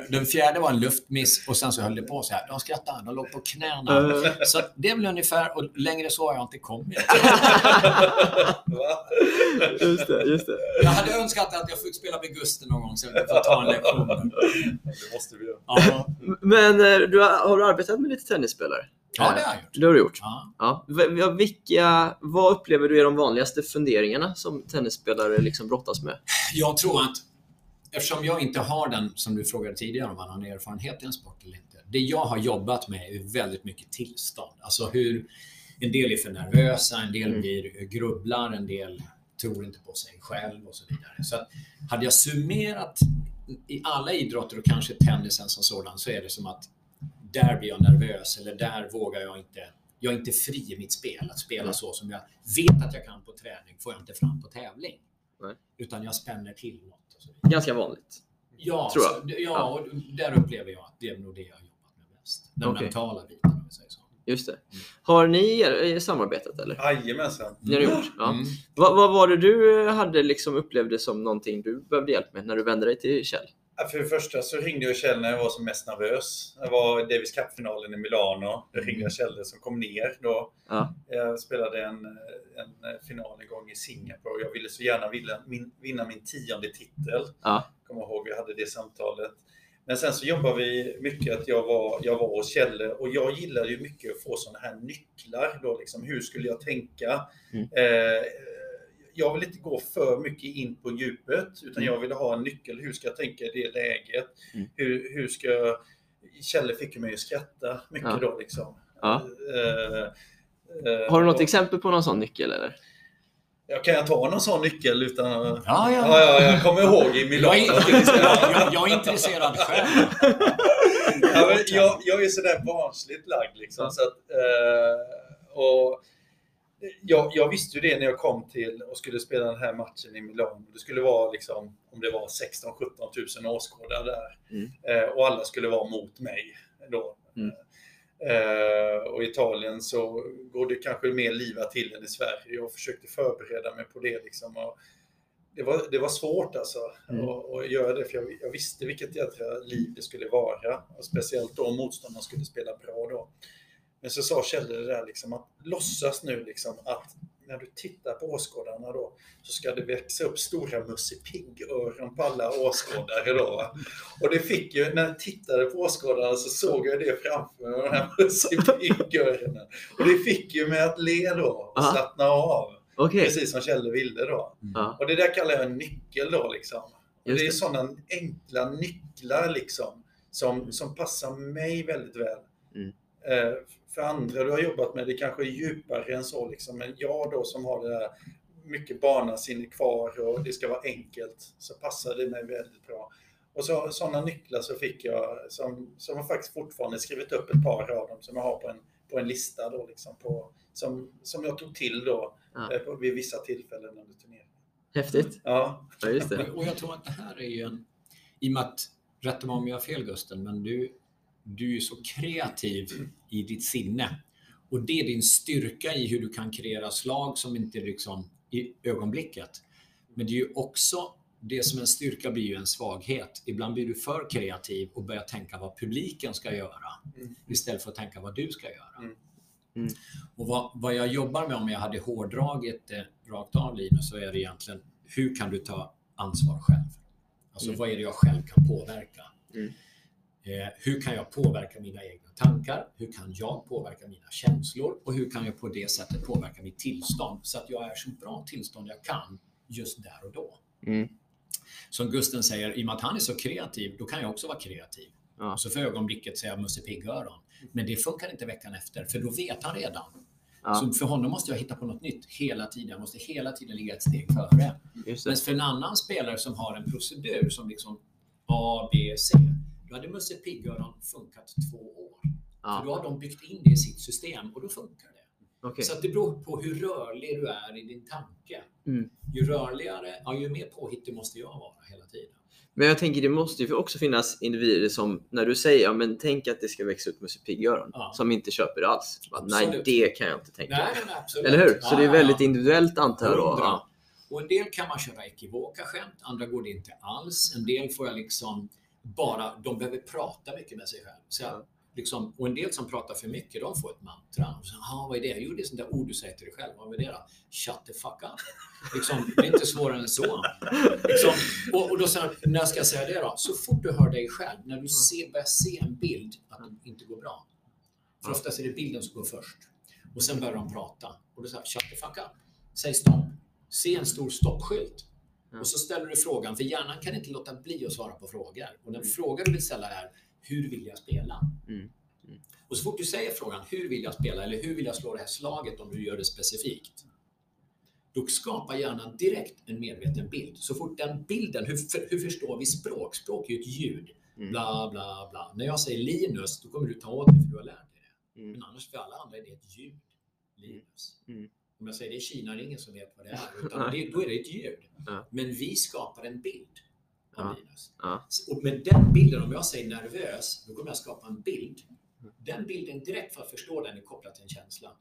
Den fjärde var en luftmiss och sen så höll det på så här. De skrattade, de låg på knäna. Så det är väl ungefär, och längre så har jag inte kommit. Just det, just det. Jag hade önskat att jag fick spela med Gusten någon gång så jag får ta en lektion. Det måste vi göra. Ja, Men eh, du har, har du arbetat med lite tennisspelare? Ja det har jag gjort. Det har du gjort. Ja. Ja. Vilka, vad upplever du är de vanligaste funderingarna som tennisspelare liksom brottas med? Jag tror att eftersom jag inte har den, som du frågade tidigare om man har en erfarenhet i en sport eller inte. Det jag har jobbat med är väldigt mycket tillstånd. Alltså hur en del är för nervösa, en del Mm. blir grubblar, en del tror inte på sig själv och så vidare. Så att, hade jag summerat i alla idrotter och kanske tennisen som sådan så är det som att där blir jag nervös eller där vågar jag inte jag är inte fri i mitt spel. Att spela Mm. så som jag vet att jag kan på träning får jag inte fram på tävling. Nej. Utan jag spänner till något. Och så vidare. Ganska vanligt. Ja, Tror jag. Så, ja, och där upplever jag att det är nog det jag har jobbat med mest. Den Okej. mentala biten om vi säger så. Just det. Har ni eh, samarbetat eller? Jajamensan. Det har ni gjort? Ja. Mm. Vad, vad var det du hade liksom upplevde som någonting du behövde hjälp med när du vände dig till Kjell? För det första så ringde jag Kjell när jag var som mest nervös. Det var Davis Cup-finalen i Milano. Då ringde jag Kjell som kom ner då. Ja. Jag spelade en, en final en gång i Singapore. Jag ville så gärna vinna min, vinna min tionde titel. Ja. Kommer ihåg, vi hade det samtalet. Men sen så jobbade vi mycket att jag var, jag var hos Kjelle och jag gillade ju mycket att få sådana här nycklar. Då liksom, hur skulle jag tänka? Mm. Eh, jag vill inte gå för mycket in på djupet utan Mm. jag ville ha en nyckel. Hur ska jag tänka i det läget? Mm. Hur, hur ska jag... Kjelle fick mig att skratta mycket Ja. då liksom. Ja. Eh, Har du något och- exempel på någon sån nyckel eller? Ja, kan jag ta någon sån nyckel utan. Ja, ja. Ja, ja, jag kommer ihåg i Milano. Jag är, intresserad, jag, jag är intresserad själv. Ja, men jag, jag är sådär barnsligt lagd liksom. Ja. Så att, eh, och jag, jag visste ju det när jag kom till och skulle spela den här matchen i Milano. Det skulle vara liksom, om det var 16-17 tusen åskådare där. Mm. Eh, och alla skulle vara mot mig då. Mm. Eh, och i Italien så går det kanske mer livat till än i Sverige. Jag försökte förbereda mig på det. Liksom, och det, var, det var svårt alltså Mm. att, att göra det, för jag, jag visste vilket jädra liv det skulle vara. Och speciellt då om motståndaren skulle spela bra då. Men så sa Kjelle det där liksom att låtsas nu liksom att när du tittar på åskådarna då så ska det växa upp stora Musse Pigg-öron på alla åskådare då. Och det fick ju, när jag tittade på åskådarna så såg jag det framför mig, de här Musse Pigg-öronen. Och det fick ju mig att le då och Aha. slappna av. Okej. Precis som Kjelle ville då. Ja. Och det där kallar jag en nyckel då liksom. Just det är det. sådana enkla nycklar liksom som, som passar mig väldigt väl. Mm. Eh, för andra du har jobbat med det kanske är djupare än så liksom. Men jag då som har det där mycket barnasinne kvar och det ska vara enkelt så passar det mig väldigt bra. Och så, sådana nycklar så fick jag som, som jag faktiskt fortfarande skrivit upp ett par av dem som jag har på en, på en lista då liksom på, som, som jag tog till då Ja. eh, på, vid vissa tillfällen under turneringen. Häftigt. Ja, Ja, just det. Och jag tror att det här är ju en... I och med att, rätta mig om jag har fel Gusten, men du, du är så kreativ i ditt sinne. Och det är din styrka i hur du kan kreera slag som inte liksom i ögonblicket. Men det är ju också det som en styrka blir ju en svaghet. Ibland blir du för kreativ och börjar tänka vad publiken ska göra Mm. istället för att tänka vad du ska göra. Mm. Mm. Och vad, vad jag jobbar med om jag hade hårdragit det rakt av Linus så är det egentligen hur kan du ta ansvar själv? Alltså Mm. vad är det jag själv kan påverka? Eh, hur kan jag påverka mina egna tankar? Hur kan jag påverka mina känslor? Och hur kan jag på det sättet påverka mitt tillstånd så att jag är så bra tillstånd jag kan just där och då? Mm. Som Gusten säger, i och med att han är så kreativ, då kan jag också vara kreativ. Ja. Så för ögonblicket säger jag Musse Pigg-öron. Men det funkar inte veckan efter, för då vet han redan. Ja, Så för honom måste jag hitta på något nytt hela tiden. Jag måste hela tiden ligga ett steg före. Men för en annan spelare som har en procedur som liksom A, B, C. Då hade Musse Pigg-öron funkat två år. För då Ja, har de byggt in det i sitt system och då funkar det. okej. Så det beror på hur rörlig du är i din tanke. Mm. Ju rörligare, ja, ju mer påhittig måste jag vara hela tiden. Men jag tänker det måste ju också finnas individer som när du säger ja men tänk att det ska växa upp Musse Pigg-öron Ja. som inte köper det alls. Bara, Nej det kan jag inte tänka. Nej, nej, nej, absolut. Eller hur? Så Ja, det är ja, väldigt ja. individuellt antar jag. Ja. Och en del kan man köra ekivoka skämt, andra går det inte alls. En del får jag liksom bara, de behöver prata mycket med sig själv. Så jag, Ja. liksom, och en del som pratar för mycket, de får ett mantra. Och så, "Jaha, vad är det? Jo, det är sånt där ord du säger till dig själv. Vad är det då? Shut the fuck up. Liksom, det är inte svårare än så. Liksom, och, och då säger jag, när ska jag säga det då? Så fort du hör dig själv, när du ser, börjar se en bild att det inte går bra. För oftast är det bilden som går först. Och sen börjar de prata. Och då säger shut the fuck up. Säg stopp. Se en stor stoppskylt. Och så ställer du frågan, för hjärnan kan inte låta bli att svara på frågor. Och den fråga du vill ställa är, hur vill jag spela? Mm. Mm. Och så fort du säger frågan, hur vill jag spela? Eller hur vill jag slå det här slaget om du gör det specifikt? Då skapar hjärnan direkt en medveten bild. Så fort den bilden, hur, för, hur förstår vi språk? Språk är ju ett ljud. Mm. Bla, bla, bla. När jag säger Linus, då kommer du ta åt dig för du har lärt dig det. Mm. Men annars för alla andra är det ett ljud. Linus. Mm. Om jag säger det är Kina, är det ingen som vet vad det är. Utan det, då är det ett ljud. Ja. Men vi skapar en bild av Ja. Linus. Ja. Och med den bilden, om jag säger nervös, då kommer jag skapa en bild. Den bilden direkt för att förstå den är kopplad till en känsla.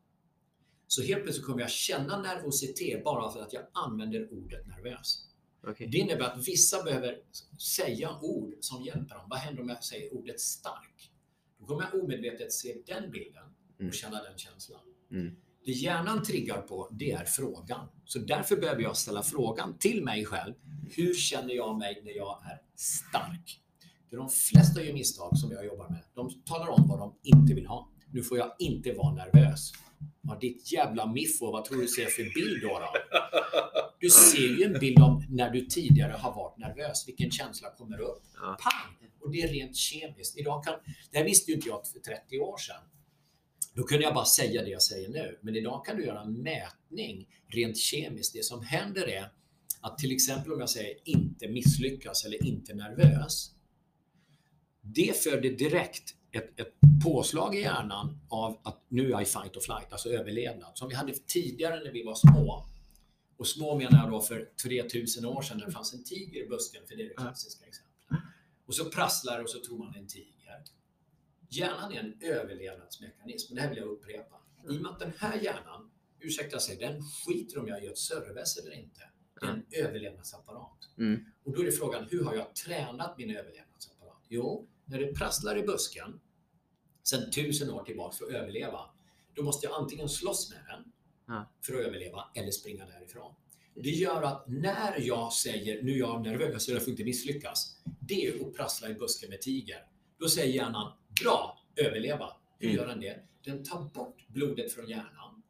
Så helt plötsligt kommer jag känna nervositet bara för att jag använder ordet nervös. Okej. Det innebär att vissa behöver säga ord som hjälper dem. Vad händer om jag säger ordet stark? Då kommer jag omedvetet se den bilden Mm. och känna den känslan. Mm. Det hjärnan triggar på, det är frågan. Så därför behöver jag ställa frågan till mig själv. Hur känner jag mig när jag är stark? Det är de flesta gör misstag som jag jobbar med. De talar om vad de inte vill ha. Nu får jag inte vara nervös. Ja, ditt jävla miffo, vad tror du ser för bild då? då? Du ser ju en bild om när du tidigare har varit nervös. Vilken känsla kommer upp? Pang! Och det är rent kemiskt. Idag kan, det här visste ju inte jag för 30 år sedan. Då kunde jag bara säga det jag säger nu. Men idag kan du göra en mätning rent kemiskt. Det som händer är att till exempel om jag säger inte misslyckas eller inte nervös. Det föder direkt ett, ett påslag i hjärnan av att nu är jag i fight or flight, alltså överlevnad. Som vi hade tidigare när vi var små. Och små menar jag då för 3000 år sedan när det fanns en tiger i busken, för det är det klassiska exemplet. Och så prasslar och så tror man en tiger. Hjärnan är en överlevnadsmekanism, och det här vill jag upprepa. I och med att den här hjärnan, ursäkta sig, den skiter om jag gör ett service eller inte. Det är en överlevnadsapparat. Mm. Och då är frågan, hur har jag tränat min överlevnadsapparat? Jo, när det prasslar i busken sedan tusen år tillbaka för att överleva. Då måste jag antingen slåss med den Ja. för att överleva eller springa därifrån. Det gör att när jag säger nu är jag nervös jag får inte misslyckas. Det är att prassla i busken med tiger. Då säger hjärnan bra, överleva. Hur Mm. gör den det? Den tar bort blodet från hjärnan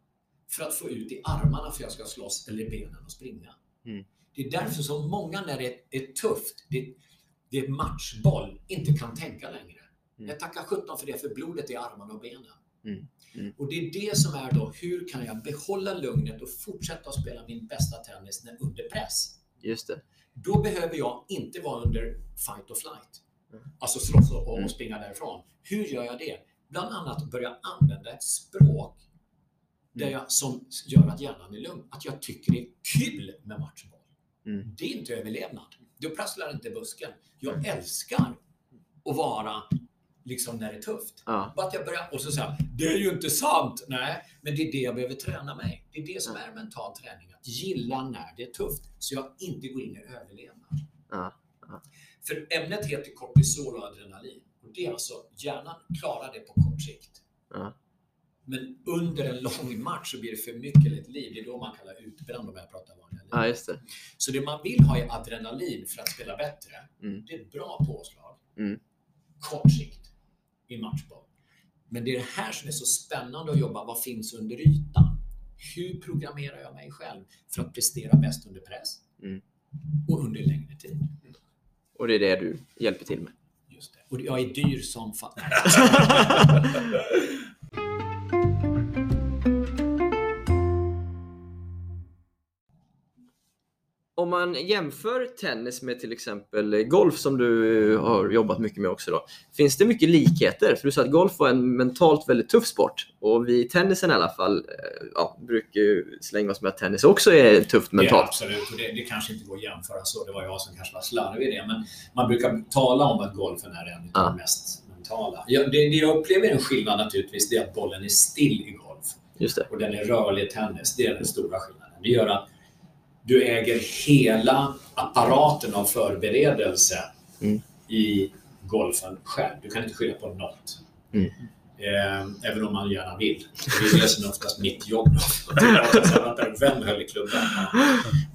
för att få ut i armarna för jag ska slåss eller i benen och springa. Mm. Det är därför som många när det är tufft, det, det är matchboll, inte kan tänka längre. Mm. Jag tackar sjutton för det, för blodet är i armarna och benen. Mm. Mm. Och det är det som är då, hur kan jag behålla lugnet och fortsätta att spela min bästa tennis när under press? Just det. Då behöver jag inte vara under fight or flight. Mm. Alltså slåss och, och Mm. springa därifrån. Hur gör jag det? Bland annat börja använda ett språk där Mm. jag, som gör att hjärnan är lugn. Att jag tycker det är kul med matchboll. Mm. Det är inte överlevnad. Då prasslar inte busken. Jag älskar att vara liksom när det är tufft. Ja. Bara att jag börjar, och så säger det är ju inte sant. Nej, men det är det jag behöver träna mig. Det är det som är mental träning. Att gilla när det är tufft. Så jag inte går in i överlevnad. Ja. För ämnet heter kortisol och adrenalin. Och det är alltså, hjärnan klarar det på kort sikt. Ja. Men under en lång match så blir det för mycket eller ett liv. Det är då man kallar utbränd om jag pratar vanliga liv. ja, just det. Så det man vill ha är adrenalin för att spela bättre. Mm. Det är ett bra påslag. Mm. Kort sikt i matchboll. Men det är det här som är så spännande att jobba. Vad finns under ytan? Hur programmerar jag mig själv för att prestera bäst under press? Mm. Och under längre tid. Och det är det du hjälper till med. Just det. Och jag är dyr som fan. Om man jämför tennis med till exempel golf som du har jobbat mycket med också då. Finns det mycket likheter? För du sa att golf var en mentalt väldigt tuff sport och vi i tennisen i alla fall eh, ja, brukar ju slänga oss med att tennis också är tufft Ja, mentalt. absolut. Och det, det kanske inte går att jämföra så. Det var jag som kanske var slarvig i det. Men man brukar tala om att golfen är en av Ja. de mest mentala. Ja, det, det jag upplever en skillnad naturligtvis, det är att bollen är still i golf. Just det. och den är rörlig i tennis. Det är den stora skillnaden. Det gör att du äger hela apparaten av förberedelse Mm. i golfen själv. Du kan inte skylla på något. Mm. Eh, även om man gärna vill. Det är det som är oftast mitt jobb. Då. Att säga, "Vänta, Vem höll i klubban?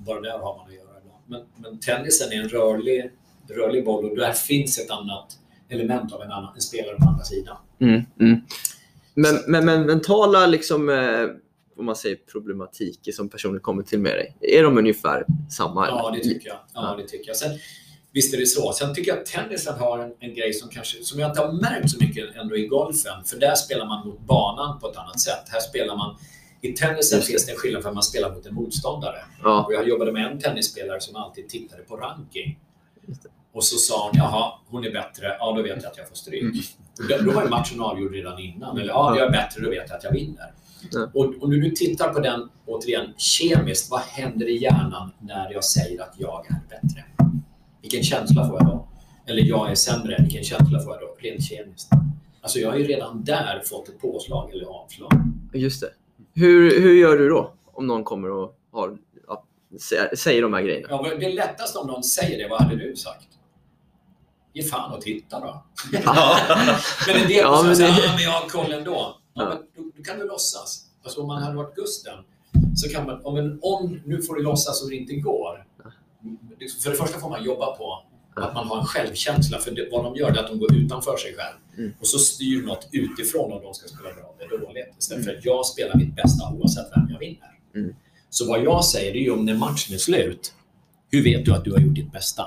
Bara där har man att göra. Men, men tennisen är en rörlig, rörlig boll och där finns ett annat element av en, annan, en spelare på andra sidan. Mm, mm. Men, men, men mentala liksom, eh, om man säger problematiker som personer kommer till med dig, är de ungefär samma? Ja, eller? det tycker jag. Ja, det tycker jag. Sen, visst är det så. Sen tycker jag att tennisen har en, en grej som, kanske, som jag inte har märkt så mycket ändå i golfen. För där spelar man mot banan på ett annat sätt. Här spelar man... I tennisen finns det en skillnad för att man spelar mot en motståndare. Ja, Och jag jobbade med en tennisspelare som alltid tittade på ranking. Och så sa hon, jaha, hon är bättre. Ja, då vet jag att jag får stryk. Mm. Då var ju matchen avgjord redan innan. Eller ja, jag är bättre, då vet jag att jag vinner. Ja. Och, och när du tittar på den, återigen, kemiskt, vad händer i hjärnan när jag säger att jag är bättre? Vilken känsla får jag då? Eller jag är sämre, vilken känsla får jag då? Rent kemiskt. Alltså jag har ju redan där fått ett påslag eller avslag. just det. Hur, hur gör du då? Om någon kommer och har, ja, sä- säger de här grejerna? Ja, det är lättast om någon säger det. Vad hade du sagt? Ge fan och titta då. men en del Ja, ja, men säger det- ah, men jag har kollen då. Ja. Men då, då kan du låtsas. Alltså om man hade varit Gusten så kan man, om, en, om nu får du låtsas och det inte går. För det första får man jobba på att man har en självkänsla. För det, vad de gör är att de går utanför sig själv. Mm. Och så styr något utifrån om de ska spela bra eller dåligt. Istället för att jag spelar mitt bästa oavsett vem jag vinner. Mm. Så vad jag säger är ju om när matchen är slut. Hur vet du att du har gjort ditt bästa?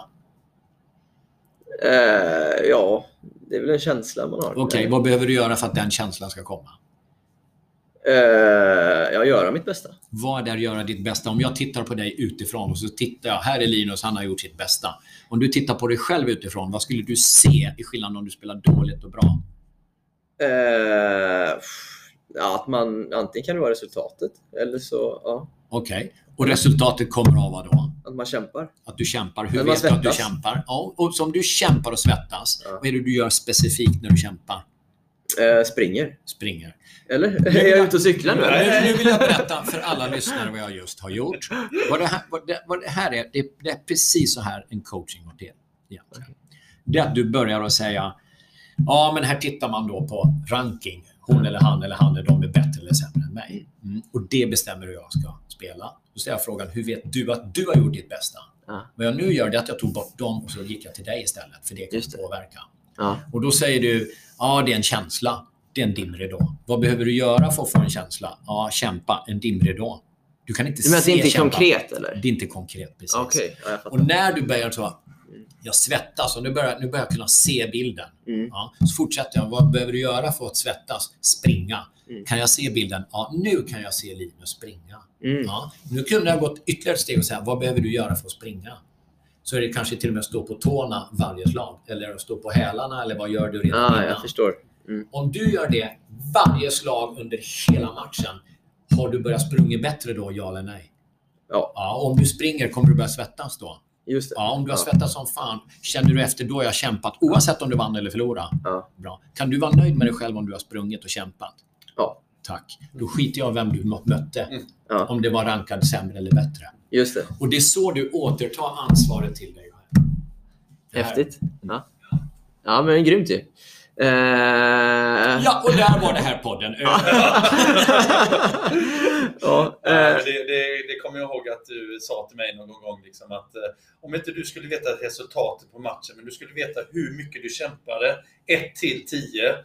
Eh, ja, det är väl en känsla man har. Okej, vad behöver du göra för att den känslan ska komma? Eh, jag göra mitt bästa. Vad är att göra ditt bästa? Om jag tittar på dig utifrån och så tittar jag, här är Linus, han har gjort sitt bästa. Om du tittar på dig själv utifrån, vad skulle du se i skillnad om du spelar dåligt och bra? Eh, ja, att man, antingen kan det vara resultatet eller så ja, Okej, och resultatet kommer av vad då? att man kämpar. Att du kämpar. Hur vet du att du kämpar? Ja, och som du kämpar och svettas, Ja. vad är det du gör specifikt när du kämpar? Eh, springer. Springer. Eller? är jag ute och cyklar nu? Nu, eller? nu vill jag berätta för alla lyssnare vad jag just har gjort. Vad det här, vad det, vad det här är, det, det är precis så här en coaching går till. egentligen. Det är att du börjar att säga Ja, men här tittar man då på ranking. Hon eller han eller han är de är bättre eller sämre än mig. Mm. Och det bestämmer hur jag ska spela. Då ställer jag frågan, hur vet du att du har gjort ditt bästa? Ja. Vad jag nu gör det är att jag tog bort dem och så gick jag till dig istället, för det kan det. påverka. Ja. Och då säger du, ja det är en känsla. Det är en dimridå. Vad behöver du göra för att få en känsla? Ja, kämpa. En dimridå. Du kan inte Du att det se inte är kämpa. konkret eller? Det är inte konkret precis. Okej, ja. Och när du börjar så, jag svettas och nu börjar, nu börjar jag kunna se bilden. Mm. Ja, så fortsätter jag. Vad behöver du göra för att svettas? Springa. Mm. Kan jag se bilden? Ja, nu kan jag se Linus springa. Mm. Ja, nu kunde jag gått ytterligare ett steg och säga, vad behöver du göra för att springa? Så är det kanske till och med att stå på tårna varje slag. Eller att stå på hälarna eller vad gör du redan Ja, innan? jag förstår. Mm. Om du gör det varje slag under hela matchen, har du börjat springa bättre då, ja eller nej? Ja. Ja, om du springer, kommer du börja svettas då? Just det. Ja, om du har svettats som fan, känner du efter då har jag kämpat, oavsett om du vann eller förlorade. Ja. Bra. Kan du vara nöjd med dig själv om du har sprungit och kämpat? Ja. Tack. Då skiter jag vem du mötte. Mm. Ja. Om det var rankad sämre eller bättre. Just det. Och det är så du återtar ansvaret till dig själv. Häftigt. Ja, ja men grymt ju. Eh... Ja, och där var det här podden ja, Ja, men det, det, det kommer jag ihåg att du sa till mig någon gång. Liksom, att eh, Om inte du skulle veta resultatet på matchen, men du skulle veta hur mycket du kämpade. 1 till 10.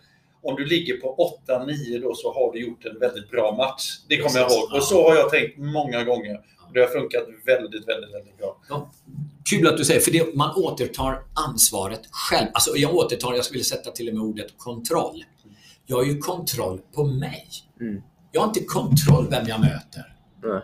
Om du ligger på 8-9 då så har du gjort en väldigt bra match. Det kommer jag Precis. ihåg. Och så har jag tänkt många gånger. Och det har funkat väldigt, väldigt, väldigt bra. Ja. Kul att du säger, för det, man återtar ansvaret själv. Alltså jag återtar, jag skulle sätta till och med ordet kontroll. Jag har ju kontroll på mig. Mm. Jag har inte kontroll vem jag möter. nej.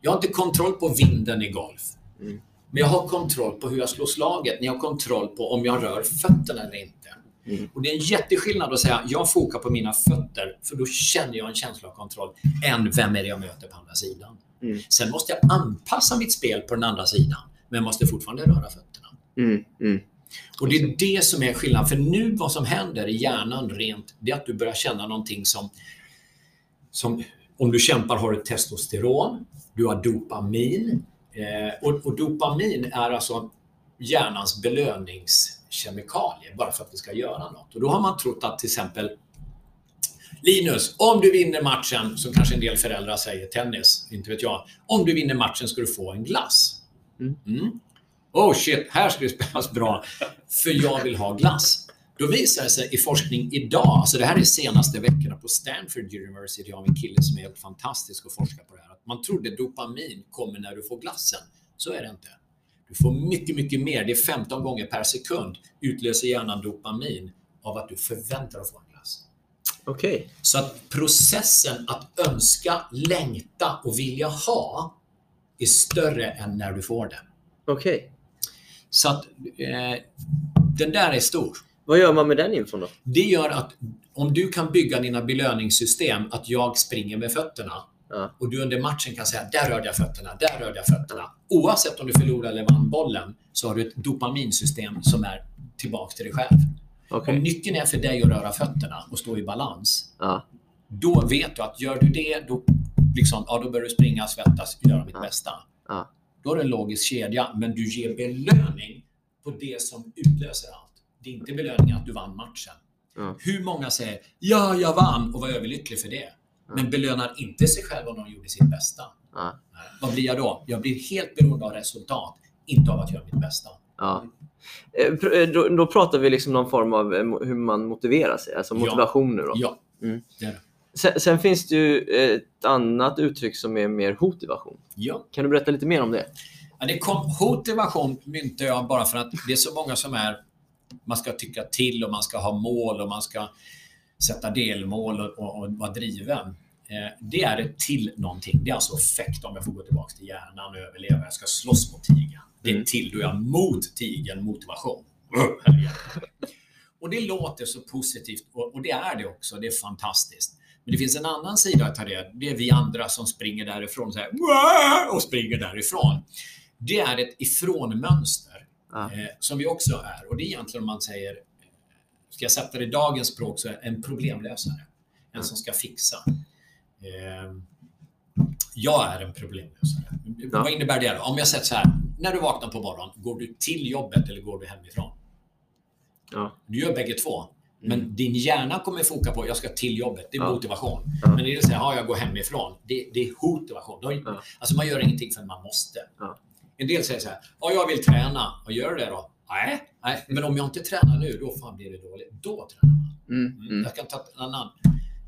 Jag har inte kontroll på vinden i golf. Mm. Men jag har kontroll på hur jag slår slaget. Ni har kontroll på om jag rör fötterna eller inte. Mm. Och Det är en jätteskillnad att säga jag fokar på mina fötter för då känner jag en känsla av kontroll än vem är det jag möter på andra sidan. Mm. Sen måste jag anpassa mitt spel på den andra sidan men jag måste fortfarande röra fötterna. Mm. Mm. Och Det är det som är skillnaden. För nu vad som händer i hjärnan rent, det är att du börjar känna någonting som, som om du kämpar har du testosteron, du har dopamin. Eh, och, och dopamin är alltså hjärnans belöningskemikalie bara för att vi ska göra något. Och då har man trott att till exempel Linus, om du vinner matchen, som kanske en del föräldrar säger tennis, inte vet jag. Om du vinner matchen ska du få en glass. Mm. Mm. Oh shit, här ska det spelas bra. För jag vill ha glass. Då visar det sig i forskning idag, alltså det här är senaste veckorna på Stanford University av en kille som är helt fantastisk och forskar på det här. Att man trodde dopamin kommer när du får glassen. Så är det inte. Du får mycket, mycket mer. Det är 15 gånger per sekund utlöser hjärnan dopamin av att du förväntar att få en glass. Okej. Så att processen att önska, längta och vilja ha är större än när du får den. Okej. Så att eh, den där är stor. Vad gör man med den infon då? Det gör att om du kan bygga dina belöningssystem, att jag springer med fötterna Ja. och du under matchen kan säga där rörde jag fötterna, där rörde jag fötterna. Oavsett om du förlorar eller vann bollen så har du ett dopaminsystem som är tillbaka till dig själv. Okej. Om nyckeln är för dig att röra fötterna och stå i balans, Ja. då vet du att gör du det, då, liksom, ja, då börjar du springa, svettas, göra mitt Ja. bästa. Ja. Då är det en logisk kedja, men du ger belöning på det som utlöser allt. Det är inte belöningen att du vann matchen. Hur många säger ja, jag vann och var överlycklig för det. Men belönar inte sig själv om de gjorde sitt bästa. Ja. Nej. Vad blir jag då? Jag blir helt beroende av resultat, inte av att göra mitt bästa. Ja. Eh, eh, Då, då pratar vi liksom någon form av eh, hur man motiverar sig, alltså Ja. motivation nu då. Ja, Mm. det. Sen, sen finns det ju ett annat uttryck som är mer hotivation. Ja. Kan du berätta lite mer om det? Ja, det kom, motivation myntar jag bara för att det är så många som är... Man ska tycka till och man ska ha mål och man ska sätta delmål och, och, och vara driven. Eh, det är till någonting. Det är alltså effekt om jag får gå tillbaka till hjärnan och överleva. Jag ska slåss mot tigern. Det är Mm. till då jag är mot tigern, motivation. Och det låter så positivt och, och det är det också. Det är fantastiskt. Men det finns en annan sida att det. Det är vi andra som springer därifrån och, säger, "Wah!" och springer därifrån. Det är ett ifrån-mönster Ja. eh, som vi också är. Och det är egentligen om man säger, ska jag sätta det i dagens språk, så är en problemlösare. En som ska fixa. Eh, jag är en problemlösare. Ja. Vad innebär det då? Om jag sätter så här, när du vaknar på morgonen, går du till jobbet eller går du hemifrån? Ja. Du gör bägge två. Men din hjärna kommer foka på jag ska till jobbet. Det är Ja. motivation. Ja. Men det är så här, ja, jag går hemifrån. Det, det är motivation. Ja. Alltså man gör ingenting för man måste. En del säger så här, ja, jag vill träna. Och gör det då? Nej, nej, men om jag inte tränar nu, då fan blir det dåligt. Då tränar man. Mm. Mm. Mm. Jag kan ta en annan.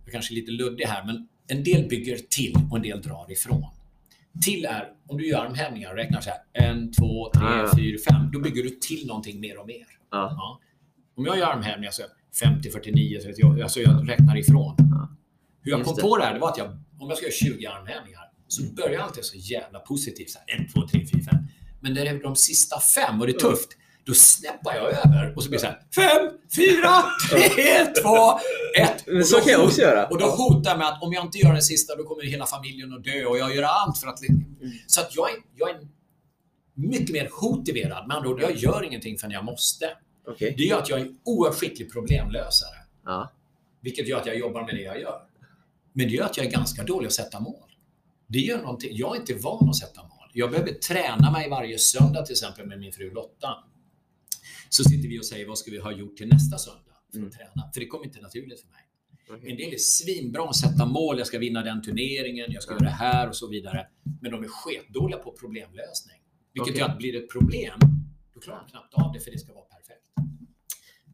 Jag kanske är lite luddig här, men en del bygger till och en del drar ifrån. Till är, om du gör armhävningar och räknar så här, en, två, tre, Ja, ja. fyra, fem. Då bygger du till någonting mer och mer. Ja. Ja. Om jag gör armhävningar så 50, 49, 38, alltså jag räknar ifrån. Ja. Hur jag Just kom det. på det här, det var att jag, om jag ska göra 20 armhävningar, så börjar jag alltid så jävla positivt. Så här, 1, 2, 3, 4, 5. Men det är de sista fem och det är tufft, då snäppar jag över och så blir det så här 5, 4, 3, 2, 1. Men så kan jag också göra. Och då hotar jag med att om jag inte gör den sista, då kommer hela familjen att dö och jag gör allt för att... Så att jag är, jag är mycket mer motiverad. Med andra ord, jag gör ingenting förrän jag måste. Okej. Det gör att jag är en oerhört skicklig problemlösare. Ja. Vilket gör att jag jobbar med det jag gör. Men det gör att jag är ganska dålig att sätta mål. Det gör någonting. Jag är inte van att sätta mål. Jag behöver träna mig varje söndag till exempel med min fru Lotta. Så sitter vi och säger vad ska vi ha gjort till nästa söndag för att Mm. träna. För det kommer inte naturligt för mig. En del är svinbra att sätta mål. Jag ska vinna den turneringen, jag ska göra det här och så vidare. Men de är sketdåliga på problemlösning. Vilket Okej. gör att blir det ett problem, då klarar de knappt av det för det ska vara perfekt.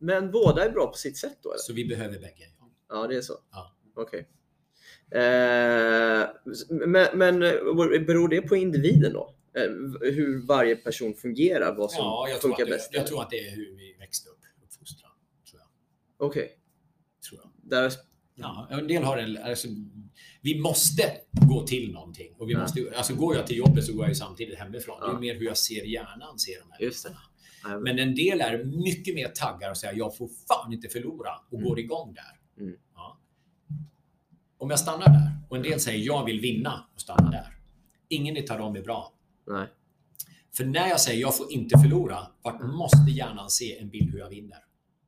Men båda är bra på sitt sätt då eller? Så vi behöver bägge. Ja. Ja, det är så? Ja. Okej. Eh, men, men eh, beror det på individen då? Eh, hur varje person fungerar? Vad som Ja, jag funkar det, bäst? jag tror att det är hur vi växte upp, uppfostran. Jag. Okej. Tror jag. Där... Ja, en del har en, alltså, vi måste gå till någonting. Och vi Ja. måste, alltså, går jag till jobbet så går jag ju samtidigt hemifrån. Det Ja. är mer hur jag ser hjärnan ser de här Just det. Ja, men- en del är mycket mer taggar och säger jag får fan inte förlora och Mm. går igång där. Mm. Ja. Om jag stannar där och en del säger jag vill vinna och stanna där. Ingen utav dem är bra. Nej. För när jag säger jag får inte förlora, vart måste hjärnan se en bild hur jag vinner?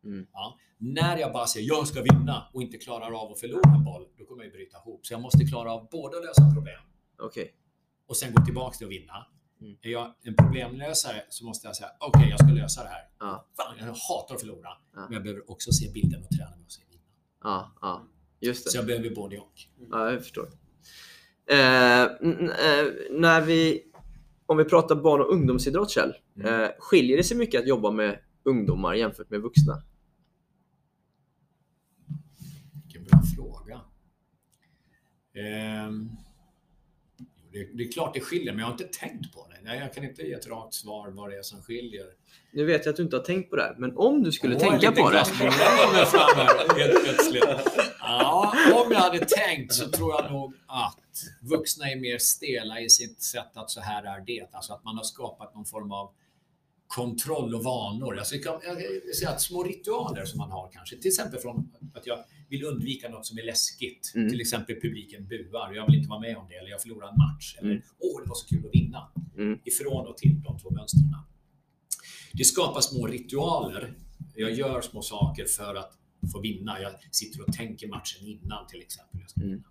Mm. Ja. När jag bara säger jag ska vinna och inte klarar av att förlora en boll, då kommer jag bryta ihop. Så jag måste klara av både att lösa problem Okej. och sen gå tillbaka till att vinna. Mm. Är jag en problemlösare så måste jag säga okej, jag ska lösa det här. Ja. Fan, jag hatar att förlora. Ja. Men jag behöver också se bilden och träna mig och se vinna. Ja, ja. Just Så det. jag behöver både och. Ja, jag förstår. Eh, eh, när vi, om vi pratar barn och ungdomsidrott Kjell, Mm. eh, skiljer det sig mycket att jobba med ungdomar jämfört med vuxna? Vilken bra fråga. Ehm, det, det är klart det skiljer, men jag har inte tänkt på det. Nej, jag kan inte ge ett rakt svar vad det är som skiljer. Nu vet jag att du inte har tänkt på det men om du skulle Åh, tänka på det. helt plötsligt. Ja, om jag hade tänkt så tror jag nog att vuxna är mer stela i sitt sätt att så här är det. Alltså att man har skapat någon form av kontroll och vanor. Alltså jag säga att små ritualer som man har kanske. Till exempel från att jag vill undvika något som är läskigt. Mm. Till exempel publiken buar och jag vill inte vara med om det. Eller jag förlorar en match. Eller Mm. åh, det var så kul att vinna. Mm. Ifrån och till de två mönstren. Det skapar små ritualer. Jag gör små saker för att få vinna. Jag sitter och tänker matchen innan till exempel. Jag ska Mm. vinna.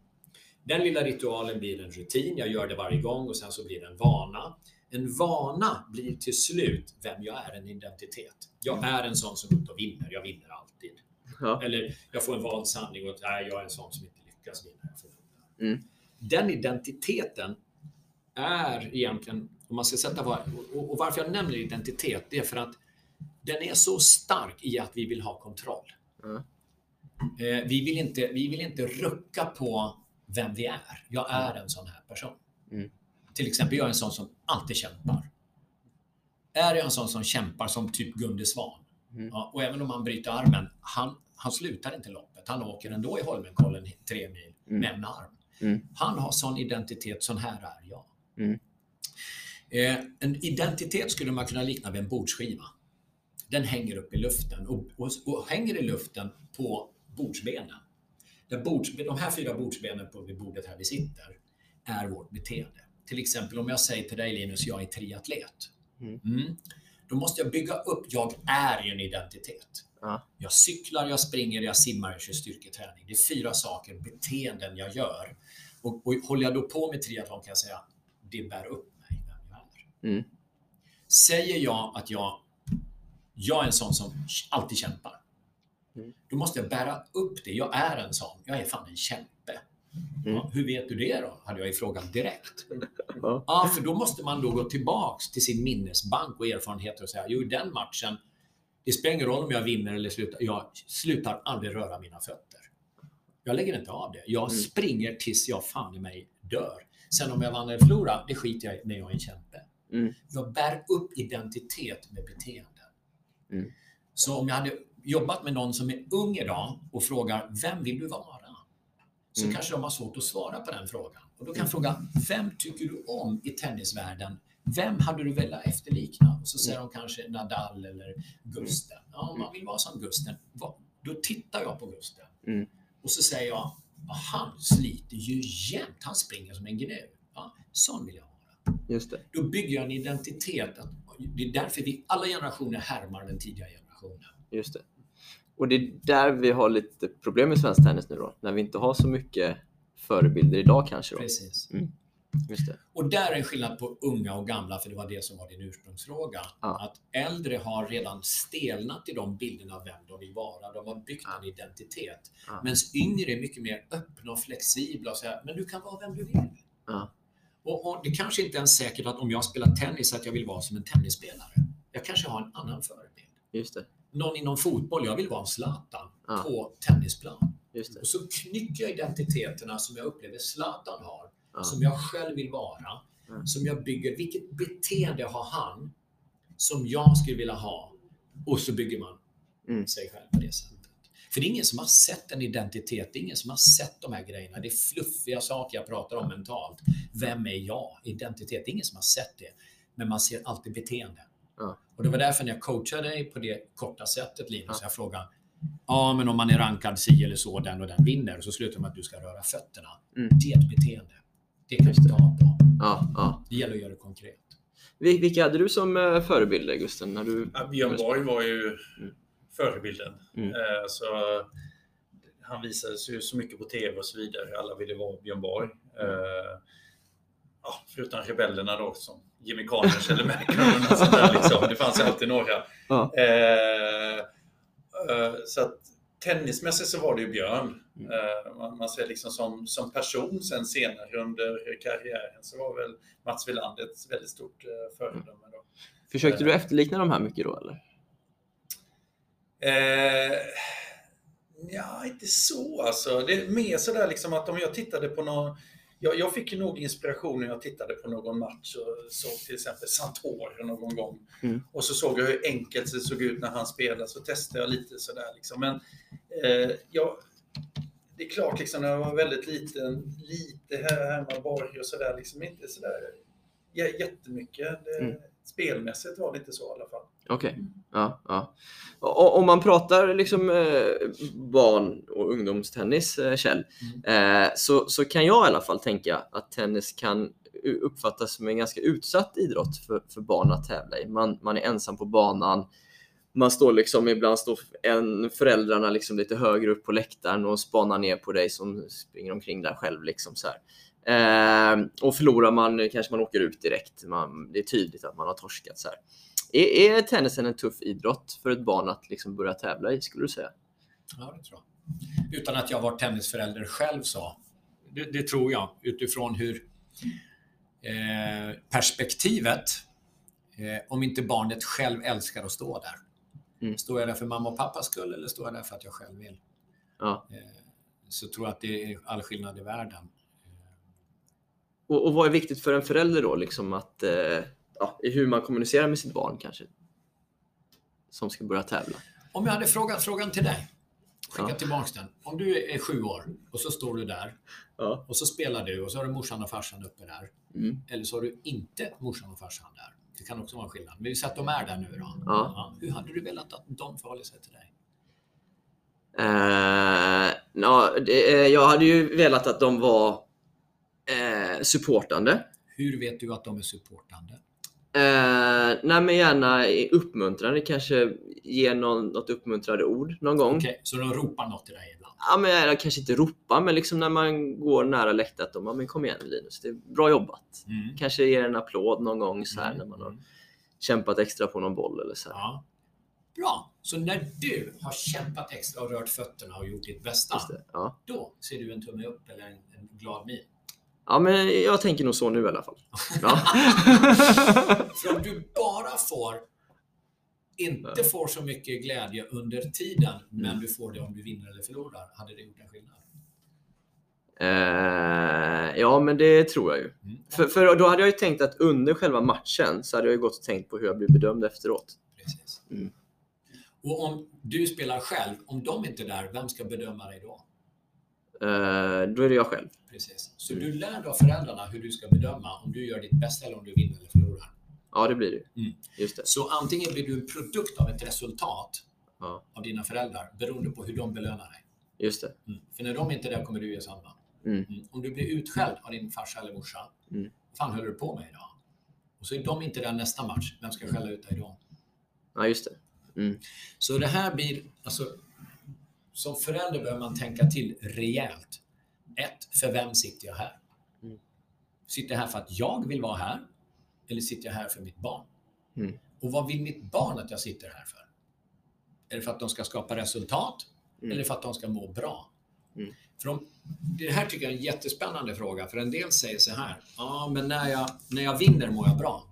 Den lilla ritualen blir en rutin. Jag gör det varje gång och sen så blir det en vana. En vana blir till slut vem jag är, en identitet. Jag är en sån som och vinner. Jag vinner alltid. Ja. Eller jag får en vald sanning och nej, jag är en sån som inte lyckas vinna. Mm. Den identiteten är egentligen, om man ska sätta vad, och, och varför jag nämner identitet, det är för att den är så stark i att vi vill ha kontroll. Eh, vi, vill inte, vi vill inte rucka på vem vi är. Jag är en sån här person. Mm. Till exempel, jag är en sån som alltid kämpar. Är jag en sån som kämpar som typ Gunde Svan? Mm. Ja, och även om han bryter armen, han, han slutar inte loppet. Han åker ändå i Holmenkollen tre mil Mm. med en arm. Mm. Han har sån identitet, sån här är jag. Mm. Eh, en identitet skulle man kunna likna vid en bordsskiva. Den hänger upp i luften och, och, och hänger i luften på bordsbenen. Där bords, de här fyra bordsbenen på vid bordet här vi sitter är vårt beteende. Till exempel om jag säger till dig Linus, jag är triatlet. Mm. Mm. Då måste jag bygga upp, jag är en identitet. Ja. Jag cyklar, jag springer, jag simmar, jag kör styrketräning. Det är fyra saker, beteenden jag gör. Och, och håller jag då på med triathlon kan jag säga, det bär upp mig, vem jag är. Mm. Säger jag att jag Jag är en sån som alltid kämpar. Mm. Då måste jag bära upp det. Jag är en sån. Jag är fan en kämpe. Mm. Ja, hur vet du det då? Hade jag ju frågat direkt. Ja. Ja, för då måste man då gå tillbaks till sin minnesbank och erfarenheter och säga, jo i den matchen, det spelar ingen roll om jag vinner eller slutar, jag slutar aldrig röra mina fötter. Jag lägger inte av det. Jag Mm. springer tills jag fan i mig dör. Sen om jag vann eller förlorade, det skiter jag i när jag är en kämpe. Mm. Jag bär upp identitet med beteenden. Mm. Så om jag hade jobbat med någon som är ung idag och frågar, vem vill du vara? Så Mm. kanske de har svårt att svara på den frågan. Och då kan jag fråga, vem tycker du om i tennisvärlden? Vem hade du velat efterlikna? Och så säger de kanske Nadal eller Gusten. Ja, om man vill vara som Gusten, då tittar jag på Gusten. Mm. Och så säger jag, "Ja, han sliter ju jämt. Han springer som en gnu. Ja, sån vill jag vara. Just det. Då bygger jag en identitet. Att, det är därför vi alla generationer härmar den tidiga generationen. Just det. Och det är där vi har lite problem i svensk tennis nu då, när vi inte har så mycket förebilder idag kanske. Då. Precis. Just det. Och där är en skillnad på unga och gamla, för det var det som var din ursprungsfråga. Ja. Att äldre har redan stelnat i de bilderna av vem de vill vara. De har byggt Ja. en identitet. Ja. Medan yngre är mycket mer öppna och flexibla och säger, men du kan vara vem du vill. Ja. Och, och det kanske inte ens är säkert att om jag spelar tennis att jag vill vara som en tennisspelare. Jag kanske har en annan förebild. Just det. Någon inom fotboll, jag vill vara en Zlatan Ja. på tennisplan. Och så knycker jag identiteterna som jag upplever Zlatan har, Ja. som jag själv vill vara, Ja. som jag bygger, vilket beteende har han som jag skulle vilja ha? Och så bygger man Mm. sig själv på det sättet. För det är ingen som har sett en identitet, det är ingen som har sett de här grejerna. Det är fluffiga saker jag pratar om mentalt. Vem är jag? Identitet, det är ingen som har sett det. Men man ser alltid beteende. Ja. Och det var därför när jag coachade dig på det korta sättet Linus, Ja. jag frågade Ja, men om man är rankad si eller så, den och den vinner. Och så slutar med att du ska röra fötterna. Mm. Det är ett beteende. Det kan det. ta på. Ja, ja. Det gäller att göra det konkret. Vil- Vilka hade du som eh, förebilder Gusten? När du... Ja, Björn Borg var ju Mm. förebilden. Mm. Eh, så han visades ju så mycket på TV och så vidare. Alla ville vara Björn Borg. Mm. Eh, ja, förutom rebellerna då som Jimmy Connors eller Macron. och sånt där, liksom. Det fanns alltid några. Ja. Eh, eh, så att tennismässigt så var det ju Björn. Mm. Eh, man, man ser liksom som, som person sen senare under karriären så var väl Mats Wilander ett väldigt stort eh, föredöme. Då. Försökte du efterlikna de här mycket då eller? Eh, ja, inte så alltså. Det är mer sådär liksom att om jag tittade på någon... Jag, jag fick nog inspiration när jag tittade på någon match och såg till exempel Santoro någon gång. Mm. Och så såg jag hur enkelt det såg ut när han spelade, så testade jag lite sådär liksom. Men eh, jag, det är klart liksom när jag var väldigt liten, lite här hemma Borg och sådär, liksom inte sådär jättemycket. Det, Mm. Spelmässigt var det inte så i alla fall. Okej. Ja, ja. Och, om man pratar liksom eh, barn och ungdomstennis, eh, Kjell, eh, så, så kan jag i alla fall tänka att tennis kan uppfattas som en ganska utsatt idrott för, för barn att tävla i. Man, man är ensam på banan. Man står liksom, ibland står en, föräldrarna liksom lite högre upp på läktaren och spanar ner på dig som springer omkring där själv. Liksom så här. Eh, och förlorar man kanske man åker ut direkt. Man, det är tydligt att man har torskat. Så här. Är, är tennisen en tuff idrott för ett barn att liksom börja tävla i, skulle du säga? Ja, det tror jag. Utan att jag var tennisförälder själv så. Det, det tror jag utifrån hur eh, perspektivet, eh, om inte barnet själv älskar att stå där. Mm. Står jag där för mamma och pappas skull eller står jag där för att jag själv vill? Ja. Eh, så tror jag att det är all skillnad i världen. Och, och vad är viktigt för en förälder då? Liksom att, eh, ja, i hur man kommunicerar med sitt barn kanske? Som ska börja tävla. Om jag hade frågat frågan till dig, skicka Ja. tillbaks den. Om du är sju år och så står du där Ja. och så spelar du och så har du morsan och farsan uppe där. Mm. Eller så har du inte morsan och farsan där. Det kan också vara en skillnad. Men vi säger att de är där nu då. Ja. Hur hade du velat att de förhåller sig till dig? Eh, ja, det, eh, jag hade ju velat att de var eh, supportande. Hur vet du att de är supportande? Eh, nej men gärna uppmuntrande, kanske ge någon, något uppmuntrande ord någon gång. Okej, så de ropar något till dig ibland? Ja, men jag kanske inte ropa, men liksom när man går nära läktaren, de, ja, men kom igen Linus, det är bra jobbat. Mm. Kanske ger en applåd någon gång så här Mm. när man har kämpat extra på någon boll eller så. Ja. Bra! Så när du har kämpat extra och rört fötterna och gjort ditt bästa, det. Ja. då ser du en tumme upp eller en, en glad min. Ja, men jag tänker nog så nu i alla fall. Ja. För om du bara får, inte får så mycket glädje under tiden, men du får det om du vinner eller förlorar, hade det gjort en skillnad? Eh, ja, men det tror jag ju. Mm. För, för då hade jag ju tänkt att under själva matchen så hade jag ju gått och tänkt på hur jag blir bedömd efteråt. Precis. Mm. Och om du spelar själv, om de inte är där, vem ska bedöma dig då? Eh, då är det jag själv. Precis. Så du lär då föräldrarna hur du ska bedöma om du gör ditt bästa eller om du vinner eller förlorar. Ja, det blir det. Mm. Just det. Så antingen blir du en produkt av ett resultat Ja, av dina föräldrar beroende på hur de belönar dig. just det. Mm. För när de inte är där kommer du göra samma. Mm. Mm. Om du blir utskälld av din farsa eller morsa, Mm. vad fan höll du på med idag? Och så är de inte där nästa match, vem ska skälla ut dig då? Ja, just det. Mm. Så det här blir, alltså, som förälder behöver man tänka till rejält. Ett, för vem sitter jag här? Mm. Sitter jag här för att jag vill vara här? Eller sitter jag här för mitt barn? Mm. Och vad vill mitt barn att jag sitter här för? Är det för att de ska skapa resultat? Mm. Eller för att de ska må bra? Mm. För de, det här tycker jag är en jättespännande fråga. För en del säger så här. Ja, men när jag, när jag vinner mår jag bra.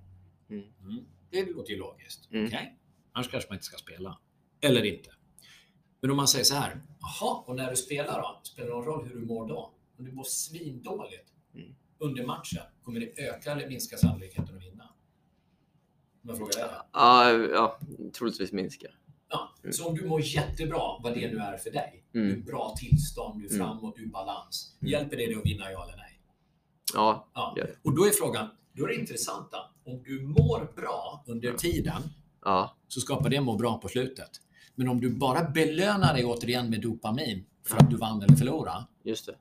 Mm. Mm. Det låter ju logiskt. Mm. Okej? Annars kanske man inte ska spela. Eller inte. Men om man säger så här. Jaha, och när du spelar då? Spelar det någon roll hur du mår då? Om du mår svindåligt Mm. under matchen, kommer det öka eller minska sannolikheten att vinna? Om jag frågar dig. Ja, ja, troligtvis minska. Ja. Mm. Så om du mår jättebra, vad det nu är för dig. Du är Mm. bra tillstånd, du är Mm. framåt, du är balans. Mm. Hjälper det dig att vinna, ja eller nej? Ja, Ja. Och då är frågan, då är det intressanta. Om du mår bra under tiden, Ja, så skapar det må bra på slutet. Men om du bara belönar dig återigen med dopamin för att du vann eller förlorade, just det.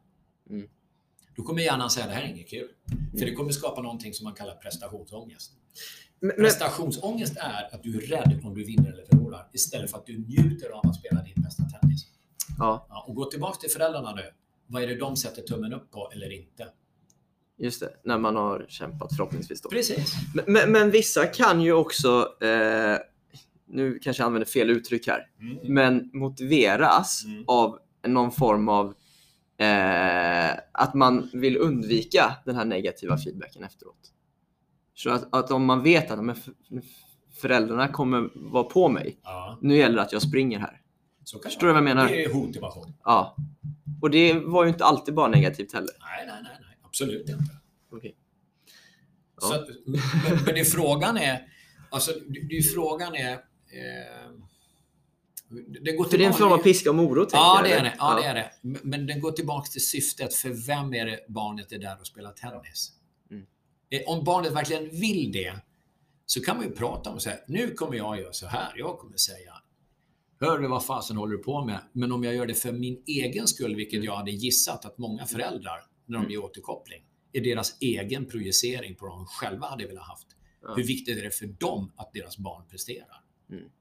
då kommer hjärnan säga det här är inget kul. För Mm. det kommer skapa någonting som man kallar prestationsångest. Men, men, Prestationsångest är att du är rädd om du vinner eller förlorar istället för att du njuter av att spela din bästa tennis. ja, Ja, och gå tillbaka till föräldrarna nu. Vad är det de sätter tummen upp på eller inte? just det. När man har kämpat förhoppningsvis då. Precis. Men, men, men vissa kan ju också, eh, nu kanske jag använder fel uttryck här, Mm. men motiveras Mm. av någon form av eh, att man vill undvika den här negativa feedbacken efteråt. Så att, att om man vet att men, föräldrarna kommer vara på mig, Ja, nu gäller det att jag springer här. så Förstår du vad jag menar? Det är hotivation. Ja. Och det var ju inte alltid bara negativt heller. Nej, nej, nej, nej. absolut inte. Okej. Så Ja. att, men, men det frågan är, alltså det, det frågan är, eh, det går För det är en form av piska och morot. Ja, det är det. Ja, det är det. Men- den går tillbaka till syftet. För vem är det barnet är där och spelar tennis? Mm. Eh, Om barnet verkligen vill det så kan man ju prata om och säga, nu kommer jag göra så här. Jag kommer säga, hör du vad fasen håller du på med? Men om jag gör det för min egen skull, vilket jag hade gissat att många föräldrar, när de ger återkoppling, är deras egen projicering på vad de själva hade velat haft. Hur viktigt är det för dem att deras barn presterar? Mm.